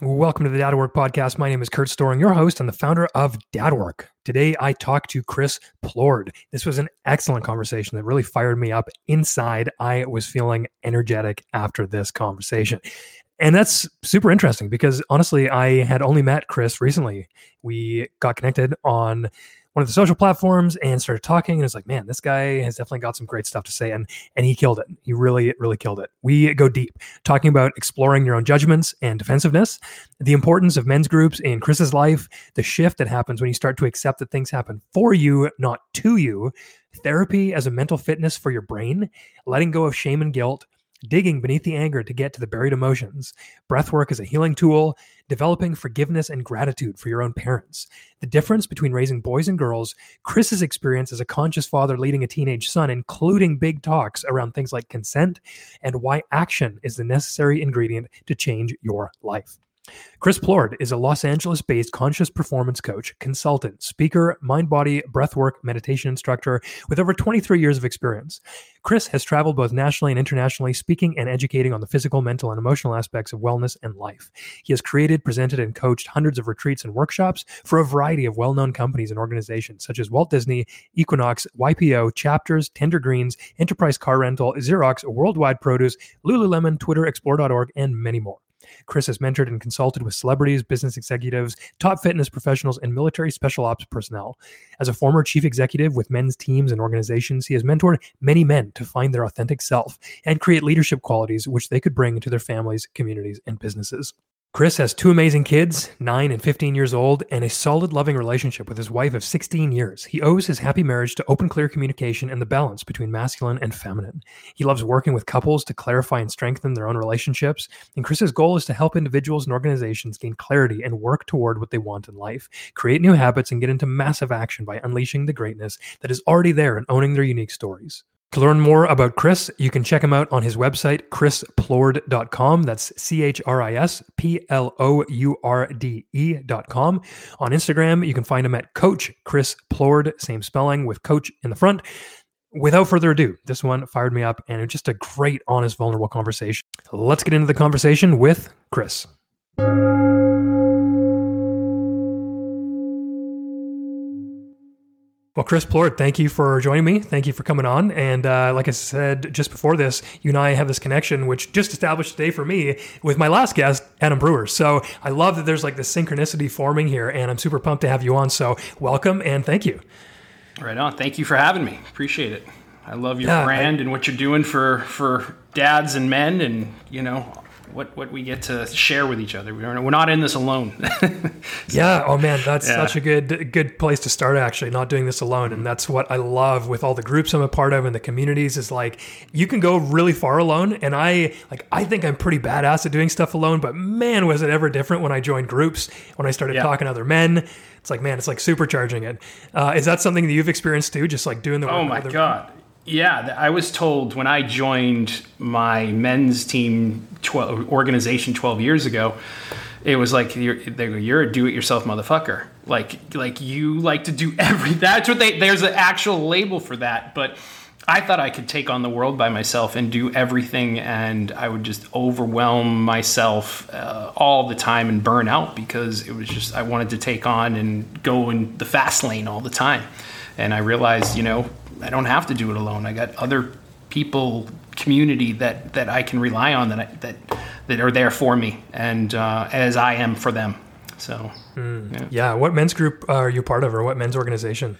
Welcome to the Dad Work Podcast. My name is Kurt Storring, your host and the founder of Dad Work. Today, I talked to Chris Plourde. This was an excellent conversation that really fired me up inside. I was feeling energetic after this conversation. And that's super interesting because honestly, I had only met Chris recently. We got connected on one of the social platforms and started talking and it's like man this guy has definitely got some great stuff to say and and he killed it. He really really killed it. We go deep talking about exploring your own judgments and defensiveness the importance of men's groups in chris's life the shift that happens when you start to accept that things happen for you not to you. Therapy as a mental fitness for your brain letting go of shame and guilt digging beneath the anger to get to the buried emotions. Breathwork is a healing tool, developing forgiveness and gratitude for your own parents. The difference between raising boys and girls, Chris's experience as a conscious father leading a teenage son, including big talks around things like consent, and why action is the necessary ingredient to change your life. Chris Plourde is a Los Angeles based conscious performance coach, consultant, speaker, mind body, breathwork, meditation instructor with over 23 years of experience. Chris has traveled both nationally and internationally, speaking and educating on the physical, mental, and emotional aspects of wellness and life. He has created, presented, and coached hundreds of retreats and workshops for a variety of well known companies and organizations such as Walt Disney, Equinox, YPO, Chapters, Tender Greens, Enterprise Car Rental, Xerox, Worldwide Produce, Lululemon, Twitter, Explore.org, and many more. Chris has mentored and consulted with celebrities, business executives, top fitness professionals, and military special ops personnel. As a former chief executive with men's teams and organizations, he has mentored many men to find their authentic self and create leadership qualities which they could bring into their families, communities, and businesses. Chris has two amazing kids, 9 and 15 years old, and a solid, loving relationship with his wife of 16 years. He owes his happy marriage to open, clear communication and the balance between masculine and feminine. He loves working with couples to clarify and strengthen their own relationships. And Chris's goal is to help individuals and organizations gain clarity and work toward what they want in life, create new habits, and get into massive action by unleashing the greatness that is already there and owning their unique stories. To learn more about Chris, you can check him out on his website, chrisplourde.com. That's C H R I S P L O U R D E.com. On Instagram, you can find him at Coach Chris Plourde, same spelling with coach in the front. Without further ado, this one fired me up and it's just a great, honest, vulnerable conversation. Let's get into the conversation with Chris. Well, Chris Plourde, thank you for joining me. Thank you for coming on. And uh, like I said just before this, you and I have this connection, which just established today for me with my last guest, Adam Brewer. So I love that there's like this synchronicity forming here, and I'm super pumped to have you on. So welcome and thank you. Right on. Thank you for having me. Appreciate it. I love your yeah, brand I, and what you're doing for for dads and men, and you know what what we get to share with each other. We're we're not in this alone. so, yeah. Oh man, that's yeah. such a good good place to start. Actually, not doing this alone, and that's what I love with all the groups I'm a part of and the communities. Is like you can go really far alone, and I like I think I'm pretty badass at doing stuff alone. But man, was it ever different when I joined groups when I started yeah. talking to other men. It's like man, it's like supercharging it. Uh, is that something that you've experienced too? Just like doing the work. oh my god. Yeah, I was told when I joined my men's team 12, organization 12 years ago, it was like you're you're a do-it-yourself motherfucker. Like like you like to do every. That's what they. There's an actual label for that, but. I thought I could take on the world by myself and do everything, and I would just overwhelm myself uh, all the time and burn out because it was just I wanted to take on and go in the fast lane all the time. And I realized, you know, I don't have to do it alone. I got other people, community that that I can rely on that I, that that are there for me, and uh, as I am for them. So, mm. yeah. yeah. What men's group are you part of, or what men's organization?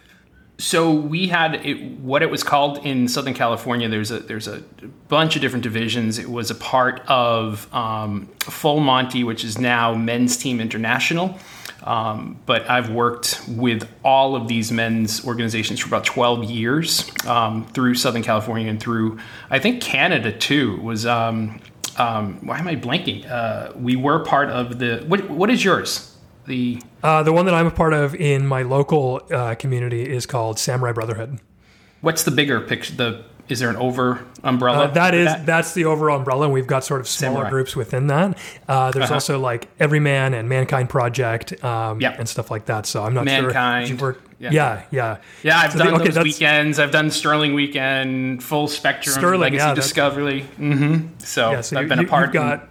So we had it, what it was called in Southern California. There's a there's a bunch of different divisions. It was a part of um, Full Monty, which is now Men's Team International. Um, but I've worked with all of these men's organizations for about 12 years um, through Southern California and through, I think, Canada too. Was um, um why am I blanking? Uh, we were part of the. What, what is yours? The uh, the one that I'm a part of in my local uh, community is called Samurai Brotherhood. What's the bigger picture? The is there an over umbrella? Uh, that is that? that's the overall umbrella, and we've got sort of smaller Samurai. groups within that. Uh, there's uh-huh. also like Everyman and Mankind Project, um, yep. and stuff like that. So I'm not Mankind. sure. Mankind. Yeah. yeah, yeah, yeah. I've so done the, okay, those weekends. I've done Sterling Weekend, Full Spectrum, Sterling, Legacy yeah, Discovery. Mm-hmm. So, yeah, so I've been a part. You've got,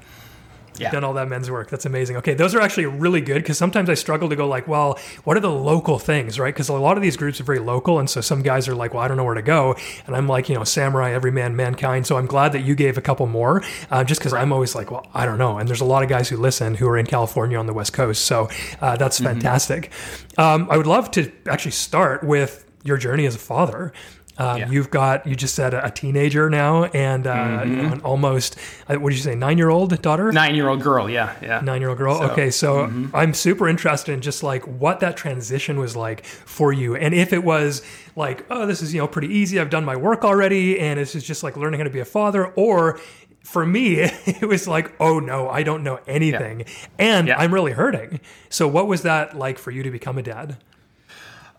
Yeah. Done all that men's work. That's amazing. Okay, those are actually really good because sometimes I struggle to go like, well, what are the local things, right? Because a lot of these groups are very local, and so some guys are like, well, I don't know where to go, and I'm like, you know, samurai, every man, mankind. So I'm glad that you gave a couple more, uh, just because I'm always like, well, I don't know. And there's a lot of guys who listen who are in California on the West Coast, so uh, that's fantastic. Um, I would love to actually start with your journey as a father. Um, Yeah. You've got you just said a teenager now, and uh, you know, an almost uh, what did you say, nine year old daughter? Nine year old girl. Yeah. Yeah. nine year old girl. So, okay, so I'm super interested in just like what that transition was like for you, and if it was like, oh, this is you know pretty easy. I've done my work already, and this is just like learning how to be a father, or for me, it was like, oh no, I don't know anything, and Yeah. I'm really hurting. So, what was that like for you to become a dad?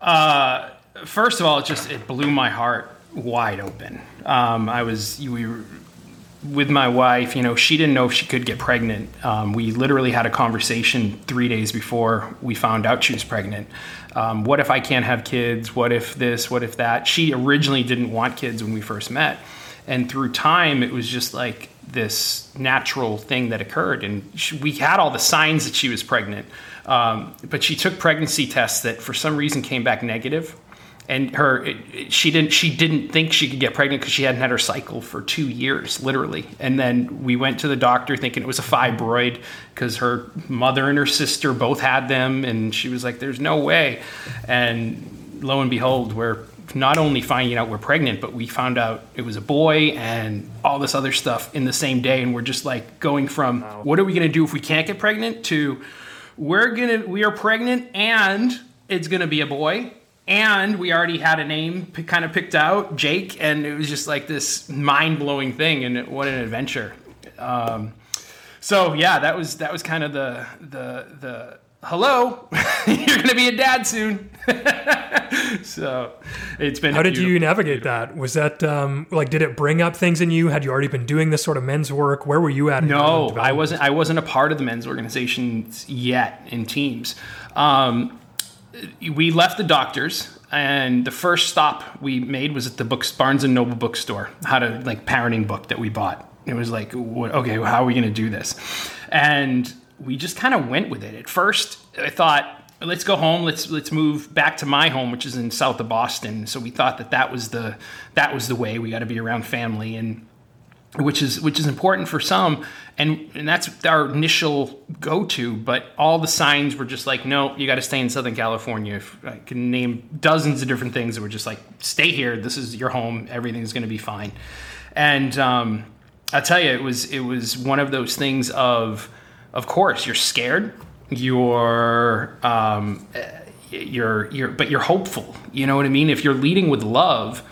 Uh, first of all, it just it blew my heart wide open. Um, I was we were with my wife. You know, she didn't know if she could get pregnant. Um, we literally had a conversation three days before we found out she was pregnant. Um, what if I can't have kids? What if this? What if that? She originally didn't want kids when we first met, and through time, it was just like this natural thing that occurred. And she, we had all the signs that she was pregnant, um, but she took pregnancy tests that for some reason came back negative and her she didn't she didn't think she could get pregnant because she hadn't had her cycle for two years literally. And then we went to the doctor thinking it was a fibroid because her mother and her sister both had them and she was like there's no way. And lo and behold we're not only finding out we're pregnant but we found out it was a boy and all this other stuff in the same day. And we're just like going from what are we going to do if we can't get pregnant? to we're gonna we are pregnant and it's gonna be a boy and we already had a name p- kind of picked out jake and it was just like this mind-blowing thing and what an adventure um, so yeah that was that was kind of the the the hello you're gonna be a dad soon so it's been How did you navigate that? Was that um, like did it bring up things in you? Had you already been doing this sort of men's work? Where were you at? in your own No, I wasn't. I wasn't a part of the men's organizations yet in teams. Um, we left the doctors, and the first stop we made was at the books Barnes and Noble bookstore. Had a like parenting book that we bought. It was like, what, okay, well, how are we going to do this? And we just kind of went with it. At first, I thought. Let's go home. Let's let's move back to my home, which is in south of Boston. So we thought that that was the that was the way. We got to be around family, and which is which is important for some and and that's our initial go-to but all the signs were just like no you got to stay in southern california. If i can name dozens of different things that were just like stay here this is your home everything's going to be fine. And um, i'll tell you it was it was one of those things of of course you're scared you're um, you're you're but you're hopeful you know what i mean? If you're leading with love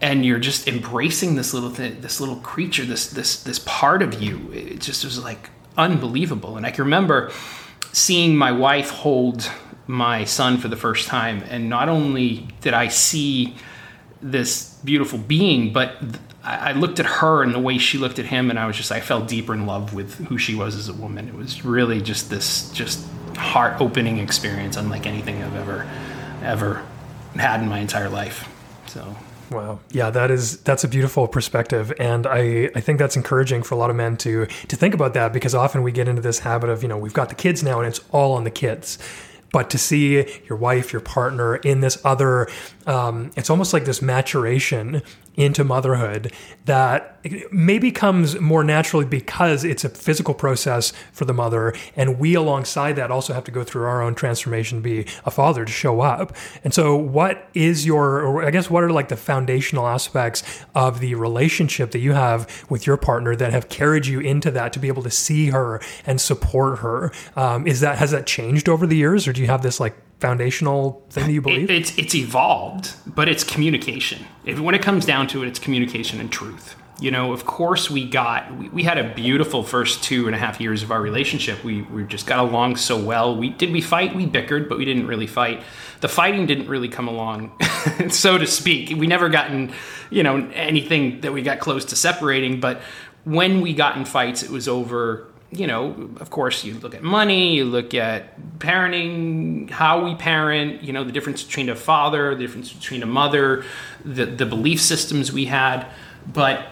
and you're just embracing this little thing, this little creature, this this this part of you. It just was like unbelievable. And I can remember seeing my wife hold my son for the first time, and not only did I see this beautiful being, but I looked at her and the way she looked at him, and I was just I fell deeper in love with who she was as a woman. It was really just this just heart opening experience, unlike anything I've ever ever had in my entire life. So. Wow. Yeah, that is that's a beautiful perspective and I I think that's encouraging for a lot of men to to think about that because often we get into this habit of, you know, we've got the kids now and it's all on the kids. But to see your wife, your partner in this other, um, it's almost like this maturation into motherhood that maybe comes more naturally because it's a physical process for the mother. And we, alongside that, also have to go through our own transformation, to be a father to show up. And so, what is your, I guess, what are like the foundational aspects of the relationship that you have with your partner that have carried you into that to be able to see her and support her? Um, is that, has that changed over the years, or do you have this like foundational thing that you believe? It, it's it's evolved, but it's communication. If when it comes down to it, it's communication and truth. You know, of course, we got we, we had a beautiful first two and a half years of our relationship. We we just got along so well. We did we fight? We bickered, but we didn't really fight. The fighting didn't really come along, so to speak. We never gotten you know anything that we got close to separating. But when we got in fights, it was over you know, of course, you look at money, you look at parenting, how we parent, you know, the difference between a father, the difference between a mother, the, the belief systems we had. But,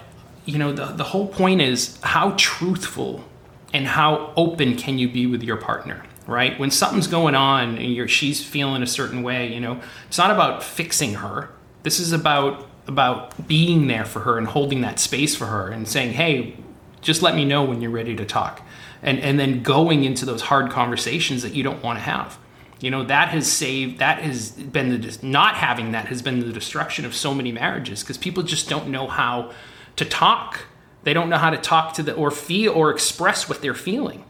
you know, the, the whole point is how truthful and how open can you be with your partner right when something's going on and you're she's feeling a certain way you know it's not about fixing her this is about about being there for her and holding that space for her and saying hey just let me know when you're ready to talk. And and then going into those hard conversations that you don't want to have. You know that has saved that has been the not having that has been the destruction of so many marriages because people just don't know how to talk. They don't know how to talk to the or feel or express what they're feeling.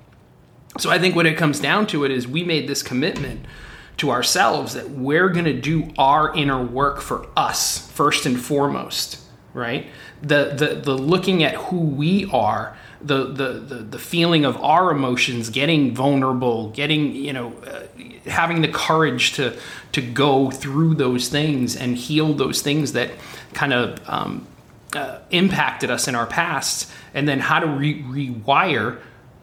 So i think when it comes down to it is we made this commitment to ourselves that we're going to do our inner work for us first and foremost right the the the looking at who we are the the the, the feeling of our emotions getting vulnerable getting you know uh, having the courage to to go through those things and heal those things that kind of um, uh, impacted us in our past and then how to re- rewire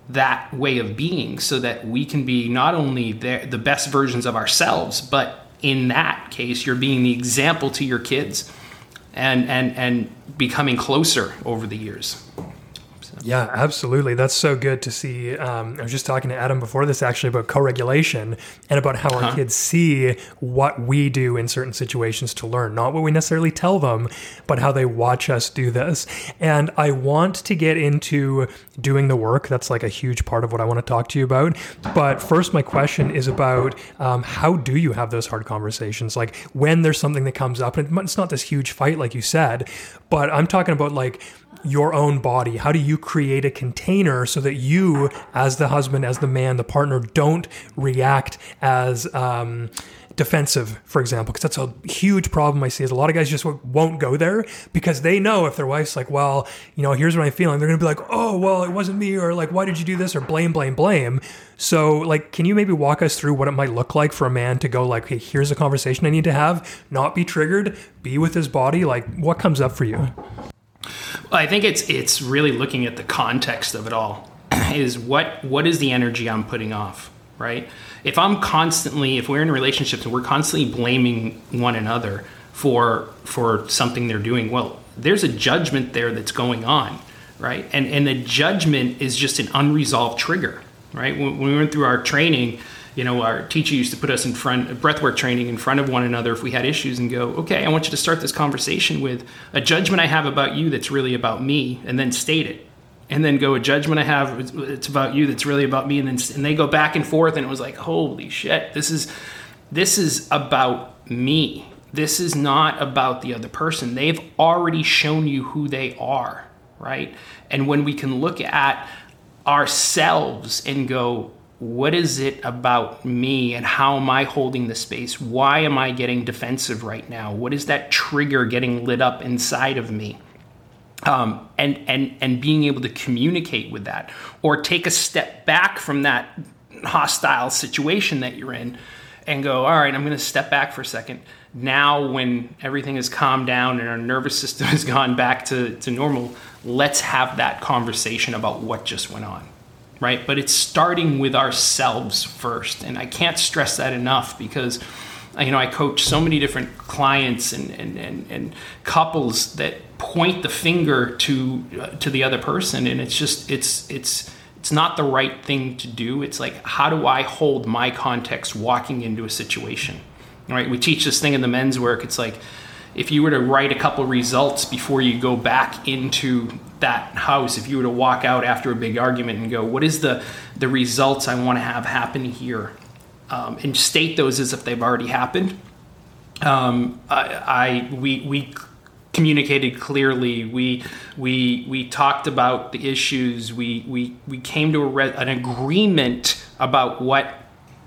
that way of being so that we can be not only the, the best versions of ourselves but in that case you're being the example to your kids and and and becoming closer over the years yeah, absolutely. That's so good to see. Um, I was just talking to Adam before this actually about co regulation and about how our huh kids see what we do in certain situations to learn, not what we necessarily tell them, but how they watch us do this. And I want to get into doing the work. That's like a huge part of what I want to talk to you about. But first, my question is about um, how do you have those hard conversations? Like when there's something that comes up, and it's not this huge fight, like you said, but I'm talking about like, your own body? How do you create a container so that you, as the husband, as the man, the partner, don't react as um, defensive, for example? Because that's a huge problem I see. Is a lot of guys just won't go there because they know if their wife's like, "Well, you know, here's what I'm feeling," they're gonna be like, "Oh, well, it wasn't me," or like, "Why did you do this?" or blame, blame, blame. So, like, can you maybe walk us through what it might look like for a man to go like, "Hey, here's a conversation I need to have," not be triggered, be with his body. Like, what comes up for you? I think it's it's really looking at the context of it all. is what what is the energy I'm putting off, right? If I'm constantly, if we're in relationships and we're constantly blaming one another for for something they're doing, well, there's a judgment there that's going on, right? And and the judgment is just an unresolved trigger, right? When, when we went through our training, you know, our teacher used to put us in front, breathwork training in front of one another if we had issues and go, okay, I want you to start this conversation with a judgment I have about you that's really about me, and then state it. And then go, a judgment I have, it's about you that's really about me. And then and they go back and forth, and it was like, holy shit, this is, this is about me. This is not about the other person. They've already shown you who they are, right? And when we can look at ourselves and go, what is it about me and how am I holding the space? Why am I getting defensive right now? What is that trigger getting lit up inside of me? Um, and and and being able to communicate with that, or take a step back from that hostile situation that you're in, and go, all right, I'm going to step back for a second. Now, when everything has calmed down and our nervous system has gone back to, to normal, let's have that conversation about what just went on right? But it's starting with ourselves first. And I can't stress that enough because you know, I coach so many different clients and, and, and, and couples that point the finger to uh, to the other person, and it's just it's it's it's not the right thing to do. It's like how do I hold my context walking into a situation, right? We teach this thing in the men's work. It's like if you were to write a couple results before you go back into that house, if you were to walk out after a big argument and go, what is the, the results I want to have happen here? Um, and state those as if they've already happened. Um, I, I, we, we communicated clearly. We, we, we talked about the issues. We, we, we came to re- an agreement about what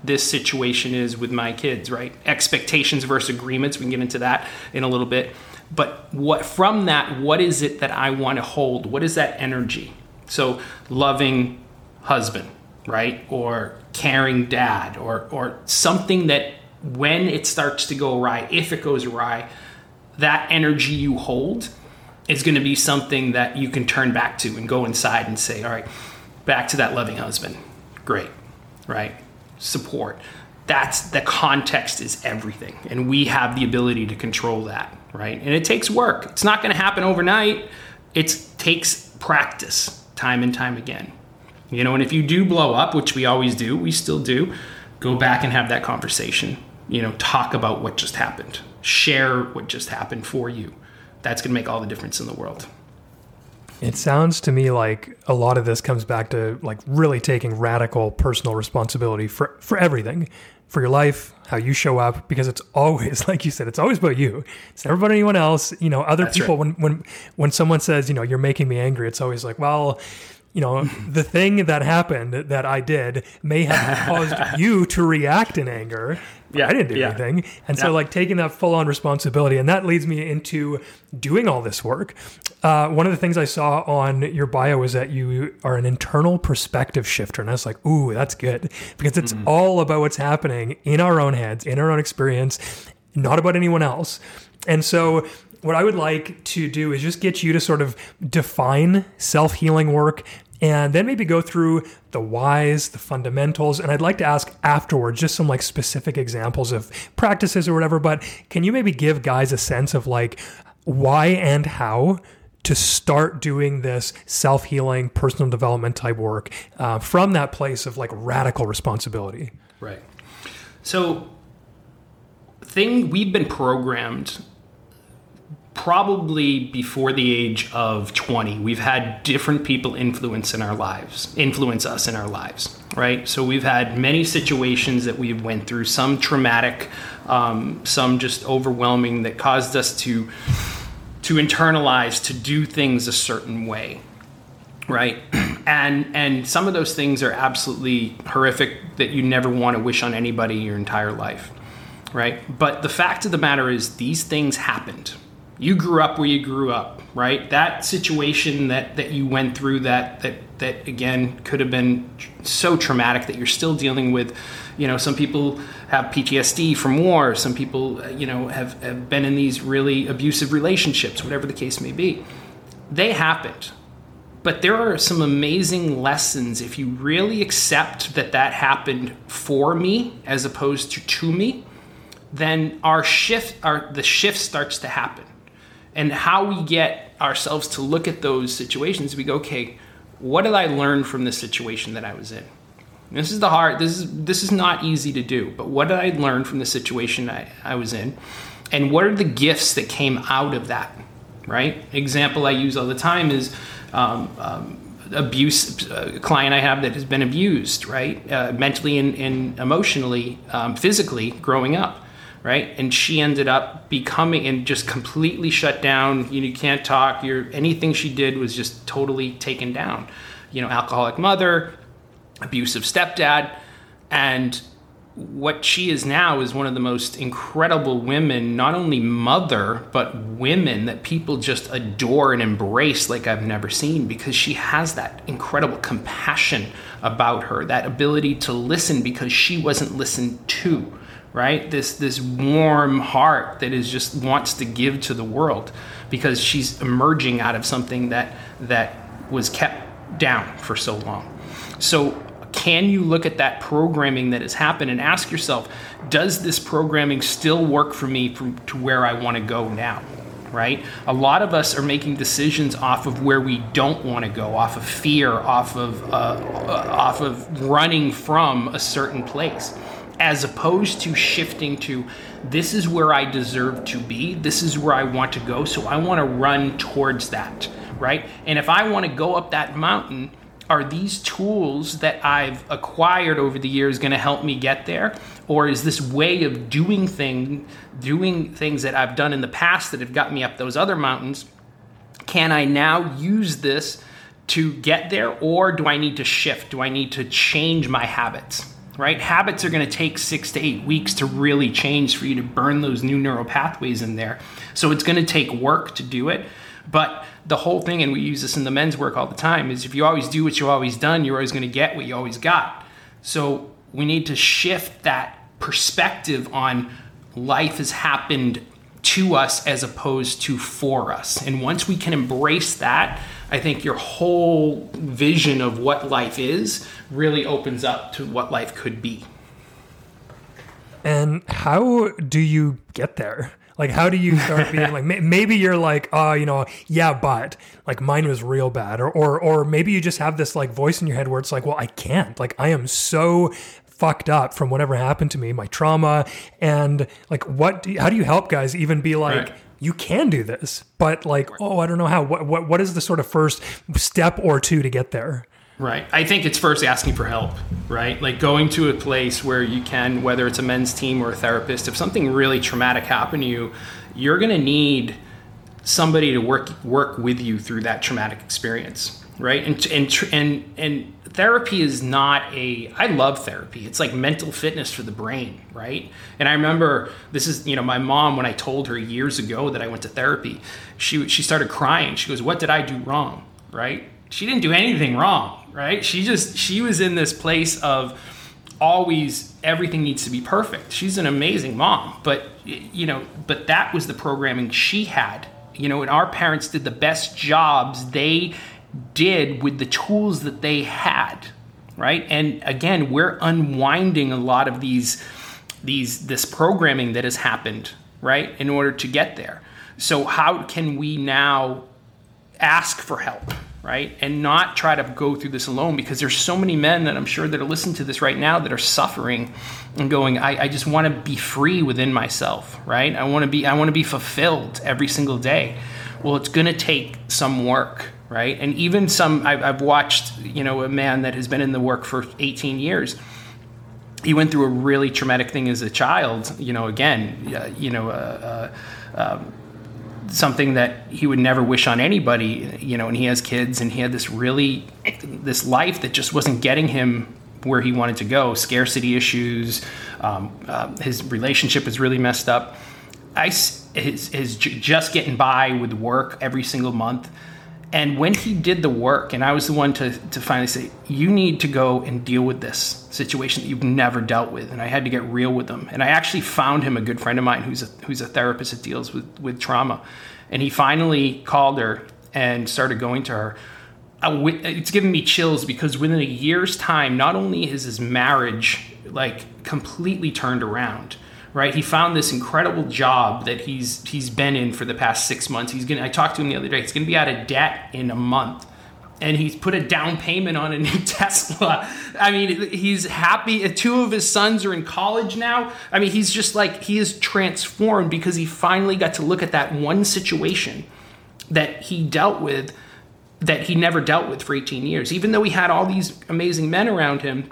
this situation is with my kids, right? Expectations versus agreements. We can get into that in a little bit. But what from that, what is it that I want to hold? What is that energy? So loving husband, right? Or caring dad, or or something that when it starts to go awry, if it goes awry, that energy you hold is going to be something that you can turn back to and go inside and say, all right, back to that loving husband. Great, right? Support. That's the context is everything. And we have the ability to control that, right? And it takes work. It's not going to happen overnight. It takes practice time and time again. You know, and if you do blow up, which we always do, we still do, go back and have that conversation. You know, talk about what just happened, share what just happened for you. That's going to make all the difference in the world. It sounds to me like a lot of this comes back to like really taking radical personal responsibility for for everything, for your life, how you show up, because it's always like you said, it's always about you. It's never about anyone else. You know, other That's people. right. When when when someone says, you know, you're making me angry, it's always like, well. You know, the thing that happened that I did may have caused you to react in anger. Yeah, I didn't do yeah. anything. And so, like, taking that full on responsibility. And that leads me into doing all this work. Uh, one of the things I saw on your bio was that you are an internal perspective shifter. And I was like, ooh, that's good because it's all about what's happening in our own heads, in our own experience, not about anyone else. And so, what I would like to do is just get you to sort of define self healing work and then maybe go through the whys, the fundamentals. And I'd like to ask afterwards just some like specific examples of practices or whatever. But can you maybe give guys a sense of like why and how? To start doing this self healing, personal development type work uh, from that place of like radical responsibility. Right. So, thing we've been programmed probably before the age of 20 we've had different people influence in our lives influence us in our lives right? So we've had many situations that we've went through some traumatic um, some just overwhelming that caused us to to internalize to do things a certain way right? And and some of those things are absolutely horrific that you never want to wish on anybody your entire life right? But the fact of the matter is these things happened you grew up where you grew up right? That situation that that you went through that that that again could have been so traumatic that you're still dealing with. You know some people have PTSD from war. Some people uh, you know have, have been in these really abusive relationships whatever the case may be. They happened. But there are some amazing lessons if you really accept that that happened for me as opposed to to me then our shift our the shift starts to happen and how we get ourselves to look at those situations we go okay what did i learn from the situation that i was in? This is the hard this is this is not easy to do but what did i learn from the situation i, I was in? And what are the gifts that came out of that right? Example i use all the time is um, um, abuse a client i have that has been abused right? Uh, mentally and, and emotionally um, physically growing up right? And she ended up becoming and just completely shut down. You, you can't talk. You're anything she did was just totally taken down. You know alcoholic mother abusive stepdad. And what she is now is one of the most incredible women, not only mother, but women that people just adore and embrace like I've never seen because she has that incredible compassion about her, that ability to listen because she wasn't listened to, right? This this warm heart that is just wants to give to the world because she's emerging out of something that that was kept down for so long. So can you look at that programming that has happened and ask yourself, does this programming still work for me from, to where I want to go now? Right? A lot of us are making decisions off of where we don't want to go, off of fear, off of uh, uh, off of running from a certain place, as opposed to shifting to this is where I deserve to be, this is where I want to go, so I want to run towards that. Right? And if I want to go up that mountain, are these tools that I've acquired over the years going to help me get there or is this way of doing thing doing things that I've done in the past that have got me up those other mountains can I now use this to get there or do I need to shift do I need to change my habits right? Habits are going to take 6 to 8 weeks to really change for you to burn those new neural pathways in there. So it's going to take work to do it. But the whole thing, and we use this in the men's work all the time, is if you always do what you always done, you're always going to get what you always got. So we need to shift that perspective on life has happened to us as opposed to for us. And once we can embrace that, I think your whole vision of what life is really opens up to what life could be. And how do you get there? Like, how do you start being like, maybe you're like, oh, you know, yeah, but like mine was real bad. Or, or, or maybe you just have this like voice in your head where it's like, well, I can't. Like, I am so fucked up from whatever happened to me, my trauma. And like, what, do you, how do you help guys even be like, right. you can do this, but like, oh, I don't know how, what, what, what is the sort of first step or two to get there? Right. I think it's first asking for help, right? Like going to a place where you can, whether it's a men's team or a therapist, if something really traumatic happened to you, you're going to need somebody to work work with you through that traumatic experience, right? And and and and therapy is not a I love therapy. It's like mental fitness for the brain, right? And I remember this is, you know, my mom when I told her years ago that I went to therapy, she she started crying. She goes, "What did I do wrong?" right? She didn't do anything wrong right? She just she was in this place of always everything needs to be perfect. She's an amazing mom, but you know, but that was the programming she had. You know, and our parents did the best jobs they did with the tools that they had, right? And again, we're unwinding a lot of these these this programming that has happened, right? In order to get there. So how can we now ask for help? right? And not try to go through this alone because there's so many men that I'm sure that are listening to this right now that are suffering and going, I, I just want to be free within myself, right? I want to be I want to be fulfilled every single day. Well, it's going to take some work, right? And even some I've, I've watched, you know, a man that has been in the work for 18 years he went through a really traumatic thing as a child. You know, again, uh, you know, uh, uh, um, something that he would never wish on anybody, you know, and he has kids and he had this really this life that just wasn't getting him where he wanted to go. Scarcity issues, um, uh, his relationship is really messed up. I his, his just getting by with work every single month. And when he did the work, and I was the one to, to finally say, you need to go and deal with this situation that you've never dealt with. And I had to get real with him. And I actually found him a good friend of mine who's a, who's a therapist that deals with, with trauma. And he finally called her and started going to her. It's given me chills because within a year's time, not only is his marriage like completely turned around, right? He found this incredible job that he's he's been in for the past six months. He's gonna. I talked to him the other day. He's gonna be out of debt in a month, and he's put a down payment on a new Tesla. I mean, he's happy. Two of his sons are in college now. I mean, he's just like he is transformed because he finally got to look at that one situation that he dealt with that he never dealt with for 18 years. Even though he had all these amazing men around him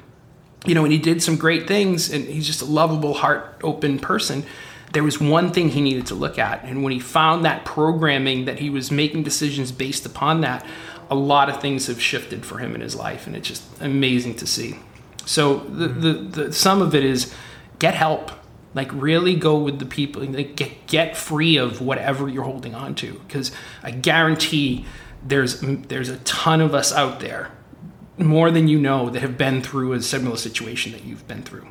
you know, and he did some great things and he's just a lovable, heart open person. There was one thing he needed to look at. And when he found that programming that he was making decisions based upon that, a lot of things have shifted for him in his life. And it's just amazing to see. So the, the, the some of it is get help. Like really go with the people. Like get get free of whatever you're holding on to. Because I guarantee there's there's a ton of us out there more than you know that have been through a similar situation that you've been through.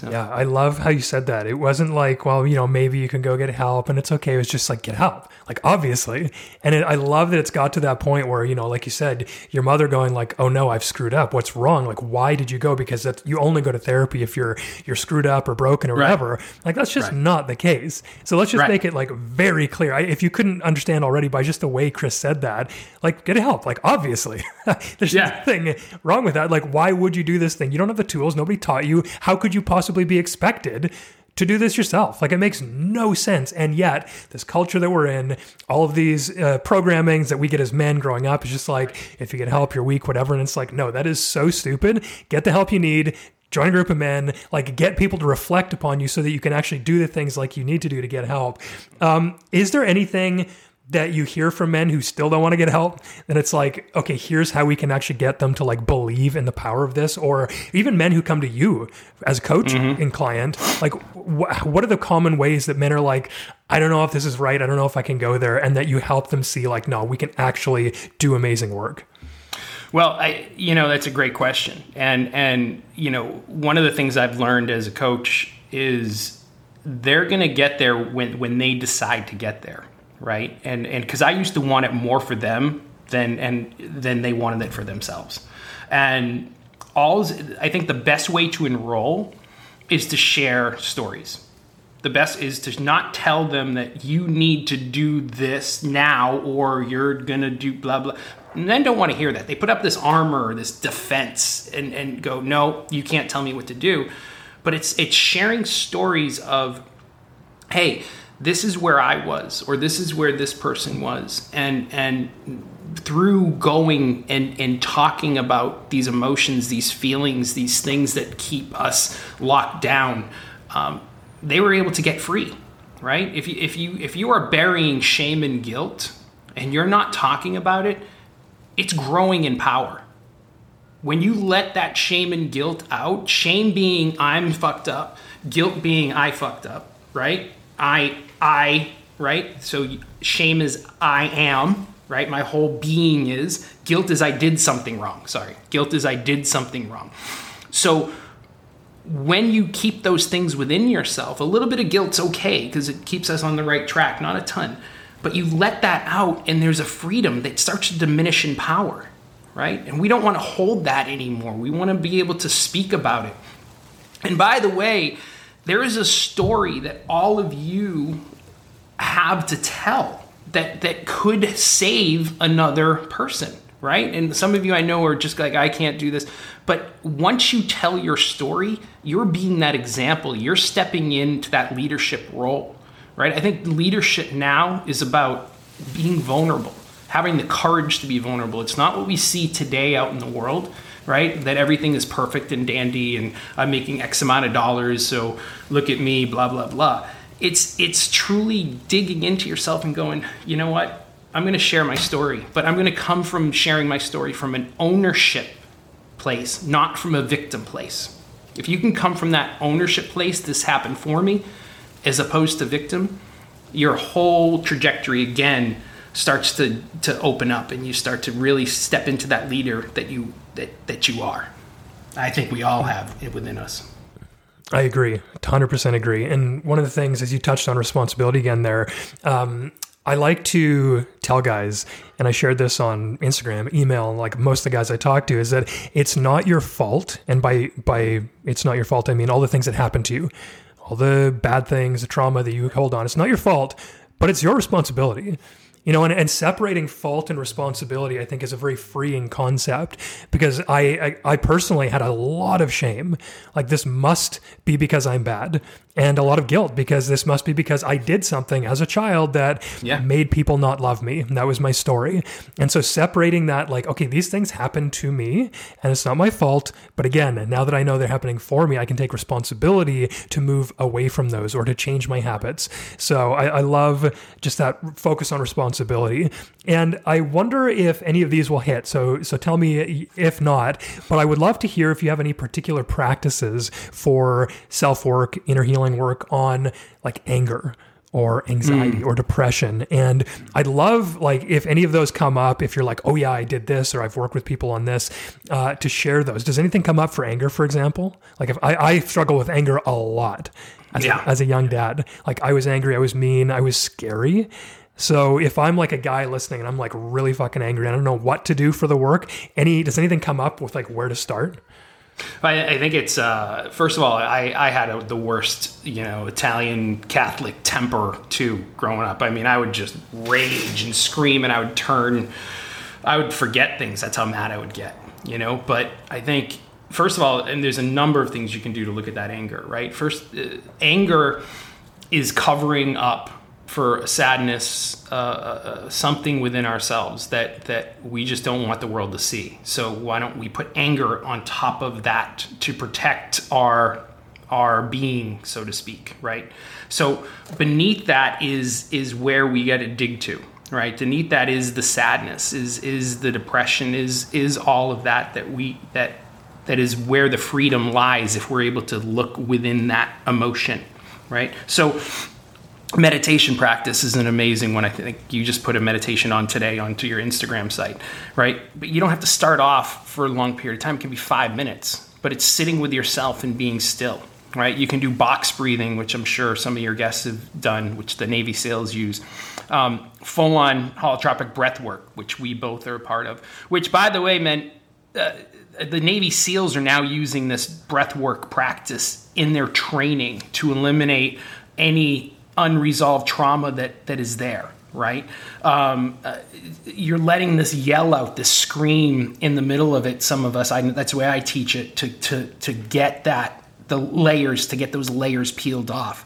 So. Yeah, I love how you said that. It wasn't like, well, you know, maybe you can go get help and it's okay. It was just like, get help like obviously and it, i love that it's got to that point where you know like you said your mother going like oh no i've screwed up what's wrong like why did you go because that you only go to therapy if you're you're screwed up or broken or right. whatever like that's just right. not the case so let's just right. make it like very clear I, if you couldn't understand already by just the way chris said that like get help like obviously there's yeah. nothing wrong with that like why would you do this thing you don't have the tools nobody taught you how could you possibly be expected to do this yourself. Like it makes no sense. And yet, this culture that we're in, all of these uh, programmings that we get as men growing up is just like, if you get help, you're weak, whatever. And it's like, no, that is so stupid. Get the help you need. Join a group of men, like get people to reflect upon you so that you can actually do the things like you need to do to get help. Um, is there anything that you hear from men who still don't want to get help, then it's like, okay, here's how we can actually get them to like believe in the power of this, or even men who come to you as coach mm-hmm. and client. Like, wh- what are the common ways that men are like, I don't know if this is right, I don't know if I can go there, and that you help them see like, no, we can actually do amazing work. Well, I, you know, that's a great question, and and you know, one of the things I've learned as a coach is they're going to get there when when they decide to get there right? And and because I used to want it more for them than and than they wanted it for themselves. And all I think the best way to enroll is to share stories, The best is to not tell them that you need to do this now or you're to do blah, blah. Men don't want to hear that. They put up this armor, this defense, and, and go, no, you can't tell me what to do. But it's it's sharing stories of, hey, this is where I was, or this is where this person was, and and through going and and talking about these emotions, these feelings, these things that keep us locked down, um, they were able to get free, right? If you if you if you are burying shame and guilt, and you're not talking about it, it's growing in power when you let that shame and guilt out, shame being I'm fucked up, guilt being I fucked up, right? I, I, right? So shame is I am, right? My whole being is. Guilt is I did something wrong. Sorry. Guilt is I did something wrong. So when you keep those things within yourself, a little bit of guilt's okay because it keeps us on the right track, not a ton. But you let that out and there's a freedom that starts to diminish in power right? And we don't want to hold that anymore. We want to be able to speak about it. And by the way, there is a story that all of you have to tell that that could save another person, right? And some of you I know are just like I can't do this. But once you tell your story, you're being that example. You're stepping into that leadership role, right? I think leadership now is about being vulnerable having the courage to be vulnerable. It's not what we see today out in the world, right? That everything is perfect and dandy and I'm making X amount of dollars, so look at me, blah, blah, blah. It's, it's truly digging into yourself and going, you know what? I'm going to share my story, but I'm going to come from sharing my story from an ownership place, not from a victim place. If you can come from that ownership place, this happened for me, as opposed to victim, your whole trajectory again starts to to open up and you start to really step into that leader that you that that you are. I think we all have it within us. I agree, 100% agree. And one of the things, as you touched on responsibility again there, um, I like to tell guys, and I shared this on Instagram, email, like most of the guys I talk to, is that it's not your fault. And by by it's not your fault, I mean all the things that happen to you, all the bad things, the trauma that you hold on. It's not your fault, but it's your responsibility. You know, and, and separating fault and responsibility, I think, is a very freeing concept because I, I, I personally had a lot of shame. Like, this must be because I'm bad and a lot of guilt because this must be because I did something as a child that yeah. made people not love me. That was my story. And so separating that, like, okay, these things happen to me and it's not my fault. But again, now that I know they're happening for me, I can take responsibility to move away from those or to change my habits. So I, I love just that focus on responsibility. And I wonder if any of these will hit. So so tell me if not. But I would love to hear if you have any particular practices for self work, inner healing healing work on like anger or anxiety mm. or depression. And I'd love like if any of those come up, if you're like, oh yeah, I did this or I've worked with people on this, uh, to share those. Does anything come up for anger, for example? Like if I, I struggle with anger a lot as, yeah. a, as a young dad, like I was angry, I was mean, I was scary. So if I'm like a guy listening and I'm like really fucking angry, and I don't know what to do for the work. Any does anything come up with like where to start? I, I think it's uh, first of all, I, I had a, the worst, you know, Italian Catholic temper too growing up. I mean, I would just rage and scream, and I would turn, I would forget things. That's how mad I would get, you know. But I think first of all, and there's a number of things you can do to look at that anger, right? First, uh, anger is covering up for sadness, uh, uh, uh, something within ourselves that that we just don't want the world to see. So why don't we put anger on top of that to protect our our being, so to speak, right? So beneath that is is where we got to dig to, right? Beneath that is the sadness, is is the depression, is is all of that that we that that is where the freedom lies if we're able to look within that emotion, right? So meditation practice is an amazing one. I think you just put a meditation on today onto your Instagram site, right? But you don't have to start off for a long period of time. It can be five minutes, but it's sitting with yourself and being still, right? You can do box breathing, which I'm sure some of your guests have done, which the Navy SEALs use. Um, full on holotropic breath work, which we both are a part of, which, by the way, man, uh, the Navy SEALs are now using this breath work practice in their training to eliminate any unresolved trauma that that is there right? Um, uh, you're letting this yell out this scream in the middle of it some of us I, that's the way i teach it to to to get that the layers to get those layers peeled off.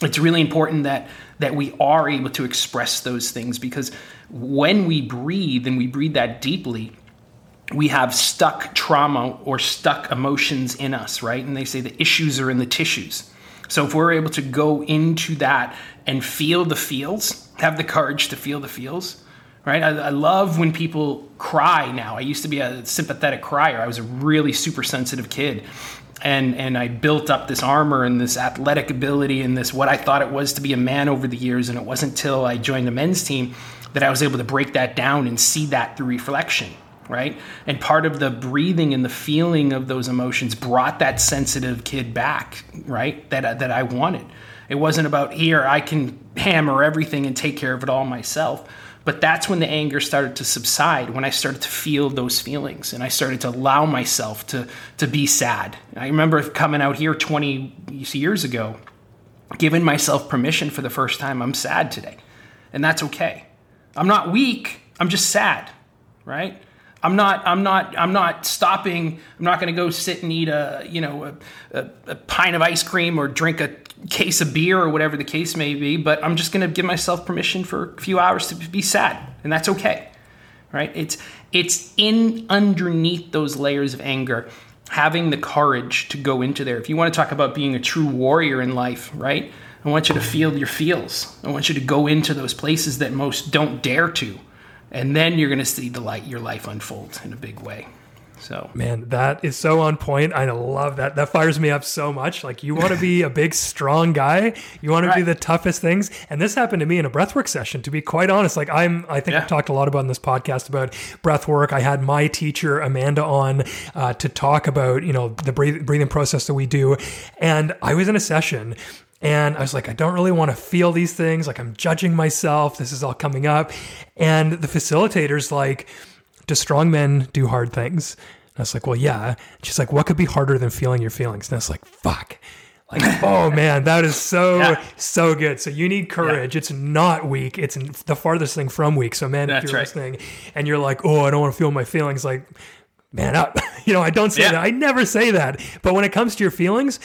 It's really important that that we are able to express those things because when we breathe and we breathe that deeply we have stuck trauma or stuck emotions in us right? And they say the issues are in the tissues so if we're able to go into that and feel the feels have the courage to feel the feels right? I, I love when people cry now. I used to be a sympathetic crier. I was a really super sensitive kid. And and I built up this armor and this athletic ability and this what I thought it was to be a man over the years. And it wasn't until I joined the men's team that I was able to break that down and see that through reflection, right? And part of the breathing and the feeling of those emotions brought that sensitive kid back, right? That uh, that I wanted. It wasn't about here I can hammer everything and take care of it all myself but that's when the anger started to subside, when I started to feel those feelings and I started to allow myself to, to be sad. I remember coming out here 20 years ago, giving myself permission for the first time, I'm sad today. And that's okay. I'm not weak, I'm just sad, right? I'm not. I'm not. I'm not stopping. I'm not going to go sit and eat a, you know, a, a, a, pint of ice cream or drink a case of beer or whatever the case may be. But I'm just going to give myself permission for a few hours to be sad, and that's okay, right? It's it's in underneath those layers of anger, having the courage to go into there. If you want to talk about being a true warrior in life, right? I want you to feel your feels. I want you to go into those places that most don't dare to and then you're going to see the light your life unfold in a big way. So. Man that is so on point. I love that. That fires me up so much. Like you want to be a big strong guy. You want to right. do the toughest things. And this happened to me in a breathwork session to be quite honest. Like i'm i think yeah. i've talked a lot about in this podcast about breathwork. I had my teacher amanda on uh, to talk about you know the breathing process that we do. And i was in a session and I was like, I don't really want to feel these things. Like, I'm judging myself. This is all coming up. And the facilitator's like, Do strong men do hard things? And I was like, Well, yeah. she's like, What could be harder than feeling your feelings? And I was like, Fuck. Like, oh man, that is so, yeah. so good. So you need courage. Yeah. It's not weak. It's the farthest thing from weak. So, man, That's if you're right. listening and you're like, Oh, I don't want to feel my feelings, like, man up. you know, I don't say yeah. that. I never say that. But when it comes to your feelings,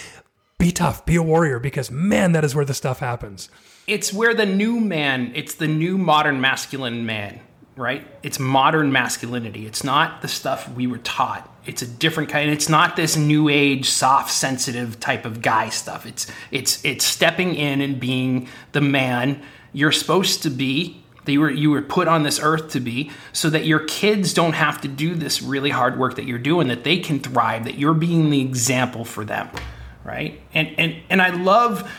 be tough, be a warrior, because man, that is where the stuff happens. It's where the new man, it's the new modern masculine man, right? It's modern masculinity. It's not the stuff we were taught. It's a different kind. It's not this new age, soft, sensitive type of guy stuff. It's it's it's stepping in and being the man you're supposed to be that you were you were put on this earth to be so that your kids don't have to do this really hard work that you're doing that they can thrive that you're being the example for them right? And and and I love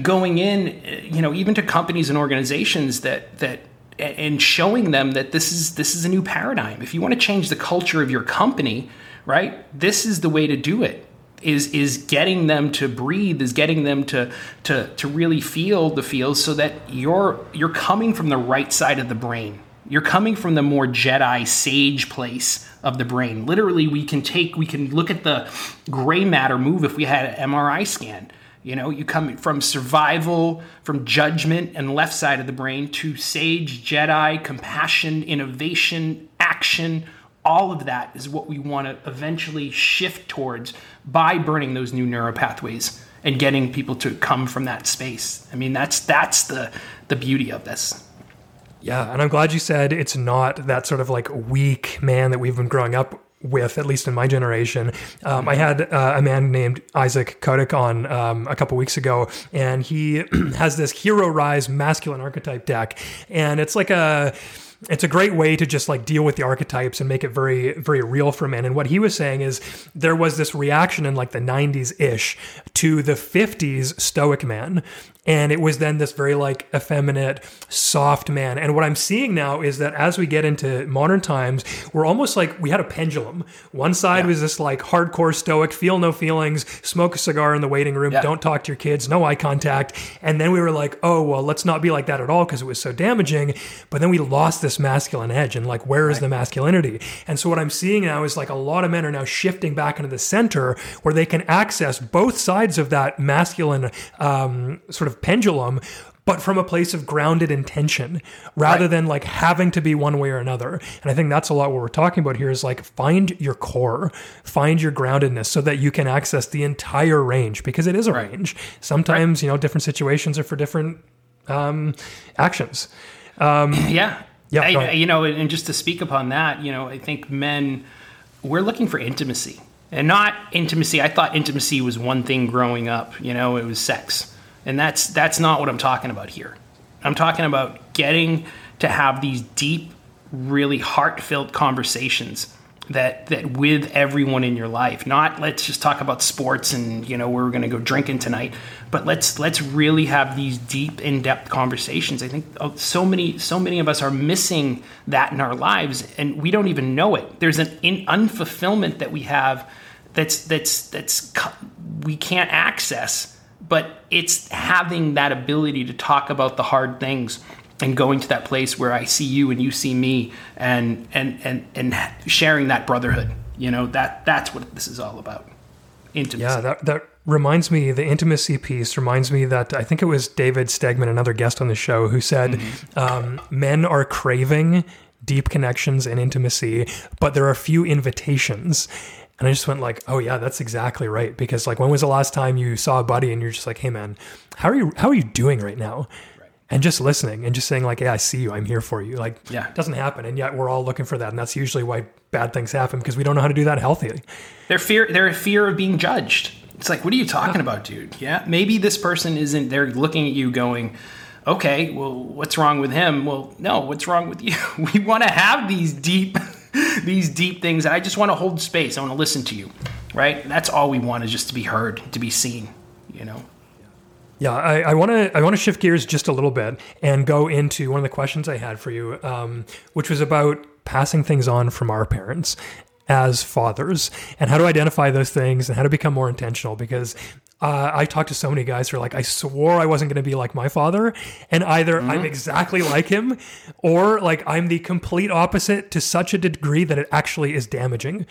going in, you know, even to companies and organizations that that and showing them that this is this is a new paradigm. If you want to change the culture of your company, right? This is the way to do it. Is is getting them to breathe, is getting them to to to really feel the feels so that you're you're coming from the right side of the brain. You're coming from the more Jedi sage place of the brain. Literally, we can take, we can look at the gray matter move if we had an MRI scan. You know, you come from survival, from judgment and left side of the brain to sage, Jedi, compassion, innovation, action. All of that is what we want to eventually shift towards by burning those new neuropathways and getting people to come from that space. I mean, that's that's the the beauty of this. Yeah, and I'm glad you said it's not that sort of like weak man that we've been growing up with, at least in my generation. Um, I had uh, a man named Isaac Kodak on um, a couple weeks ago, and he has this Hero Rise masculine archetype deck, and it's like a it's a great way to just like deal with the archetypes and make it very very real for men. And what he was saying is there was this reaction in like the 90s ish to the 50s stoic man. And it was then this very like effeminate soft man. And what i'm seeing now is that as we get into modern times we're almost like we had a pendulum. One side yeah. was this like hardcore stoic feel no feelings smoke a cigar in the waiting room yeah. don't talk to your kids no eye contact. And then we were like oh well let's not be like that at all because it was so damaging. But then we lost this this masculine edge and like where is the masculinity and so what i'm seeing now is like a lot of men are now shifting back into the center where they can access both sides of that masculine um, sort of pendulum but from a place of grounded intention rather right. than like having to be one way or another. And I think that's a lot what we're talking about here is like find your core, find your groundedness so that you can access the entire range because it is a right. range. Sometimes, right. you know, different situations are for different um, actions. Um, yeah. Yeah. I, you know, and just to speak upon that, you know, I think men, we're looking for intimacy and not intimacy. I thought intimacy was one thing growing up, you know, it was sex and that's that's not what I'm talking about here. I'm talking about getting to have these deep, really heartfelt conversations that that with everyone in your life. Not let's just talk about sports and you know we're going to go drinking tonight, but let's let's really have these deep, in-depth conversations. I think oh, so many so many of us are missing that in our lives, and we don't even know it. There's an in, unfulfillment that we have that's that's that's we can't access but it's having that ability to talk about the hard things and going to that place where I see you and you see me and and and and sharing that brotherhood. You know, that that's what this is all about. Intimacy. Yeah, that that reminds me the intimacy piece reminds me that I think it was David Stegman, another guest on the show, who said mm-hmm. um, men are craving deep connections and intimacy, but there are few invitations. And I just went like, oh yeah, that's exactly right. Because like, when was the last time you saw a buddy and you're just like, hey man, how are you? How are you doing right now? And just listening and just saying like, yeah, I see you. I'm here for you. Like, yeah, it doesn't happen. And yet we're all looking for that. And that's usually why bad things happen because we don't know how to do that healthily. They're fear. They're fear of being judged. It's like, what are you talking yeah. about, dude? Yeah, maybe this person isn't. They're looking at you going. Okay, well, what's wrong with him? Well, no, what's wrong with you? We want to have these deep these deep things. I just want to hold space. I want to listen to you, right? That's all we want is just to be heard, to be seen, you know? Yeah, I want to I want to shift gears just a little bit and go into one of the questions I had for you, um, which was about passing things on from our parents as fathers and how to identify those things and how to become more intentional because uh, I talked to so many guys who are like, I swore I wasn't going to be like my father. And either mm-hmm. I'm exactly like him or like I'm the complete opposite to such a degree that it actually is damaging.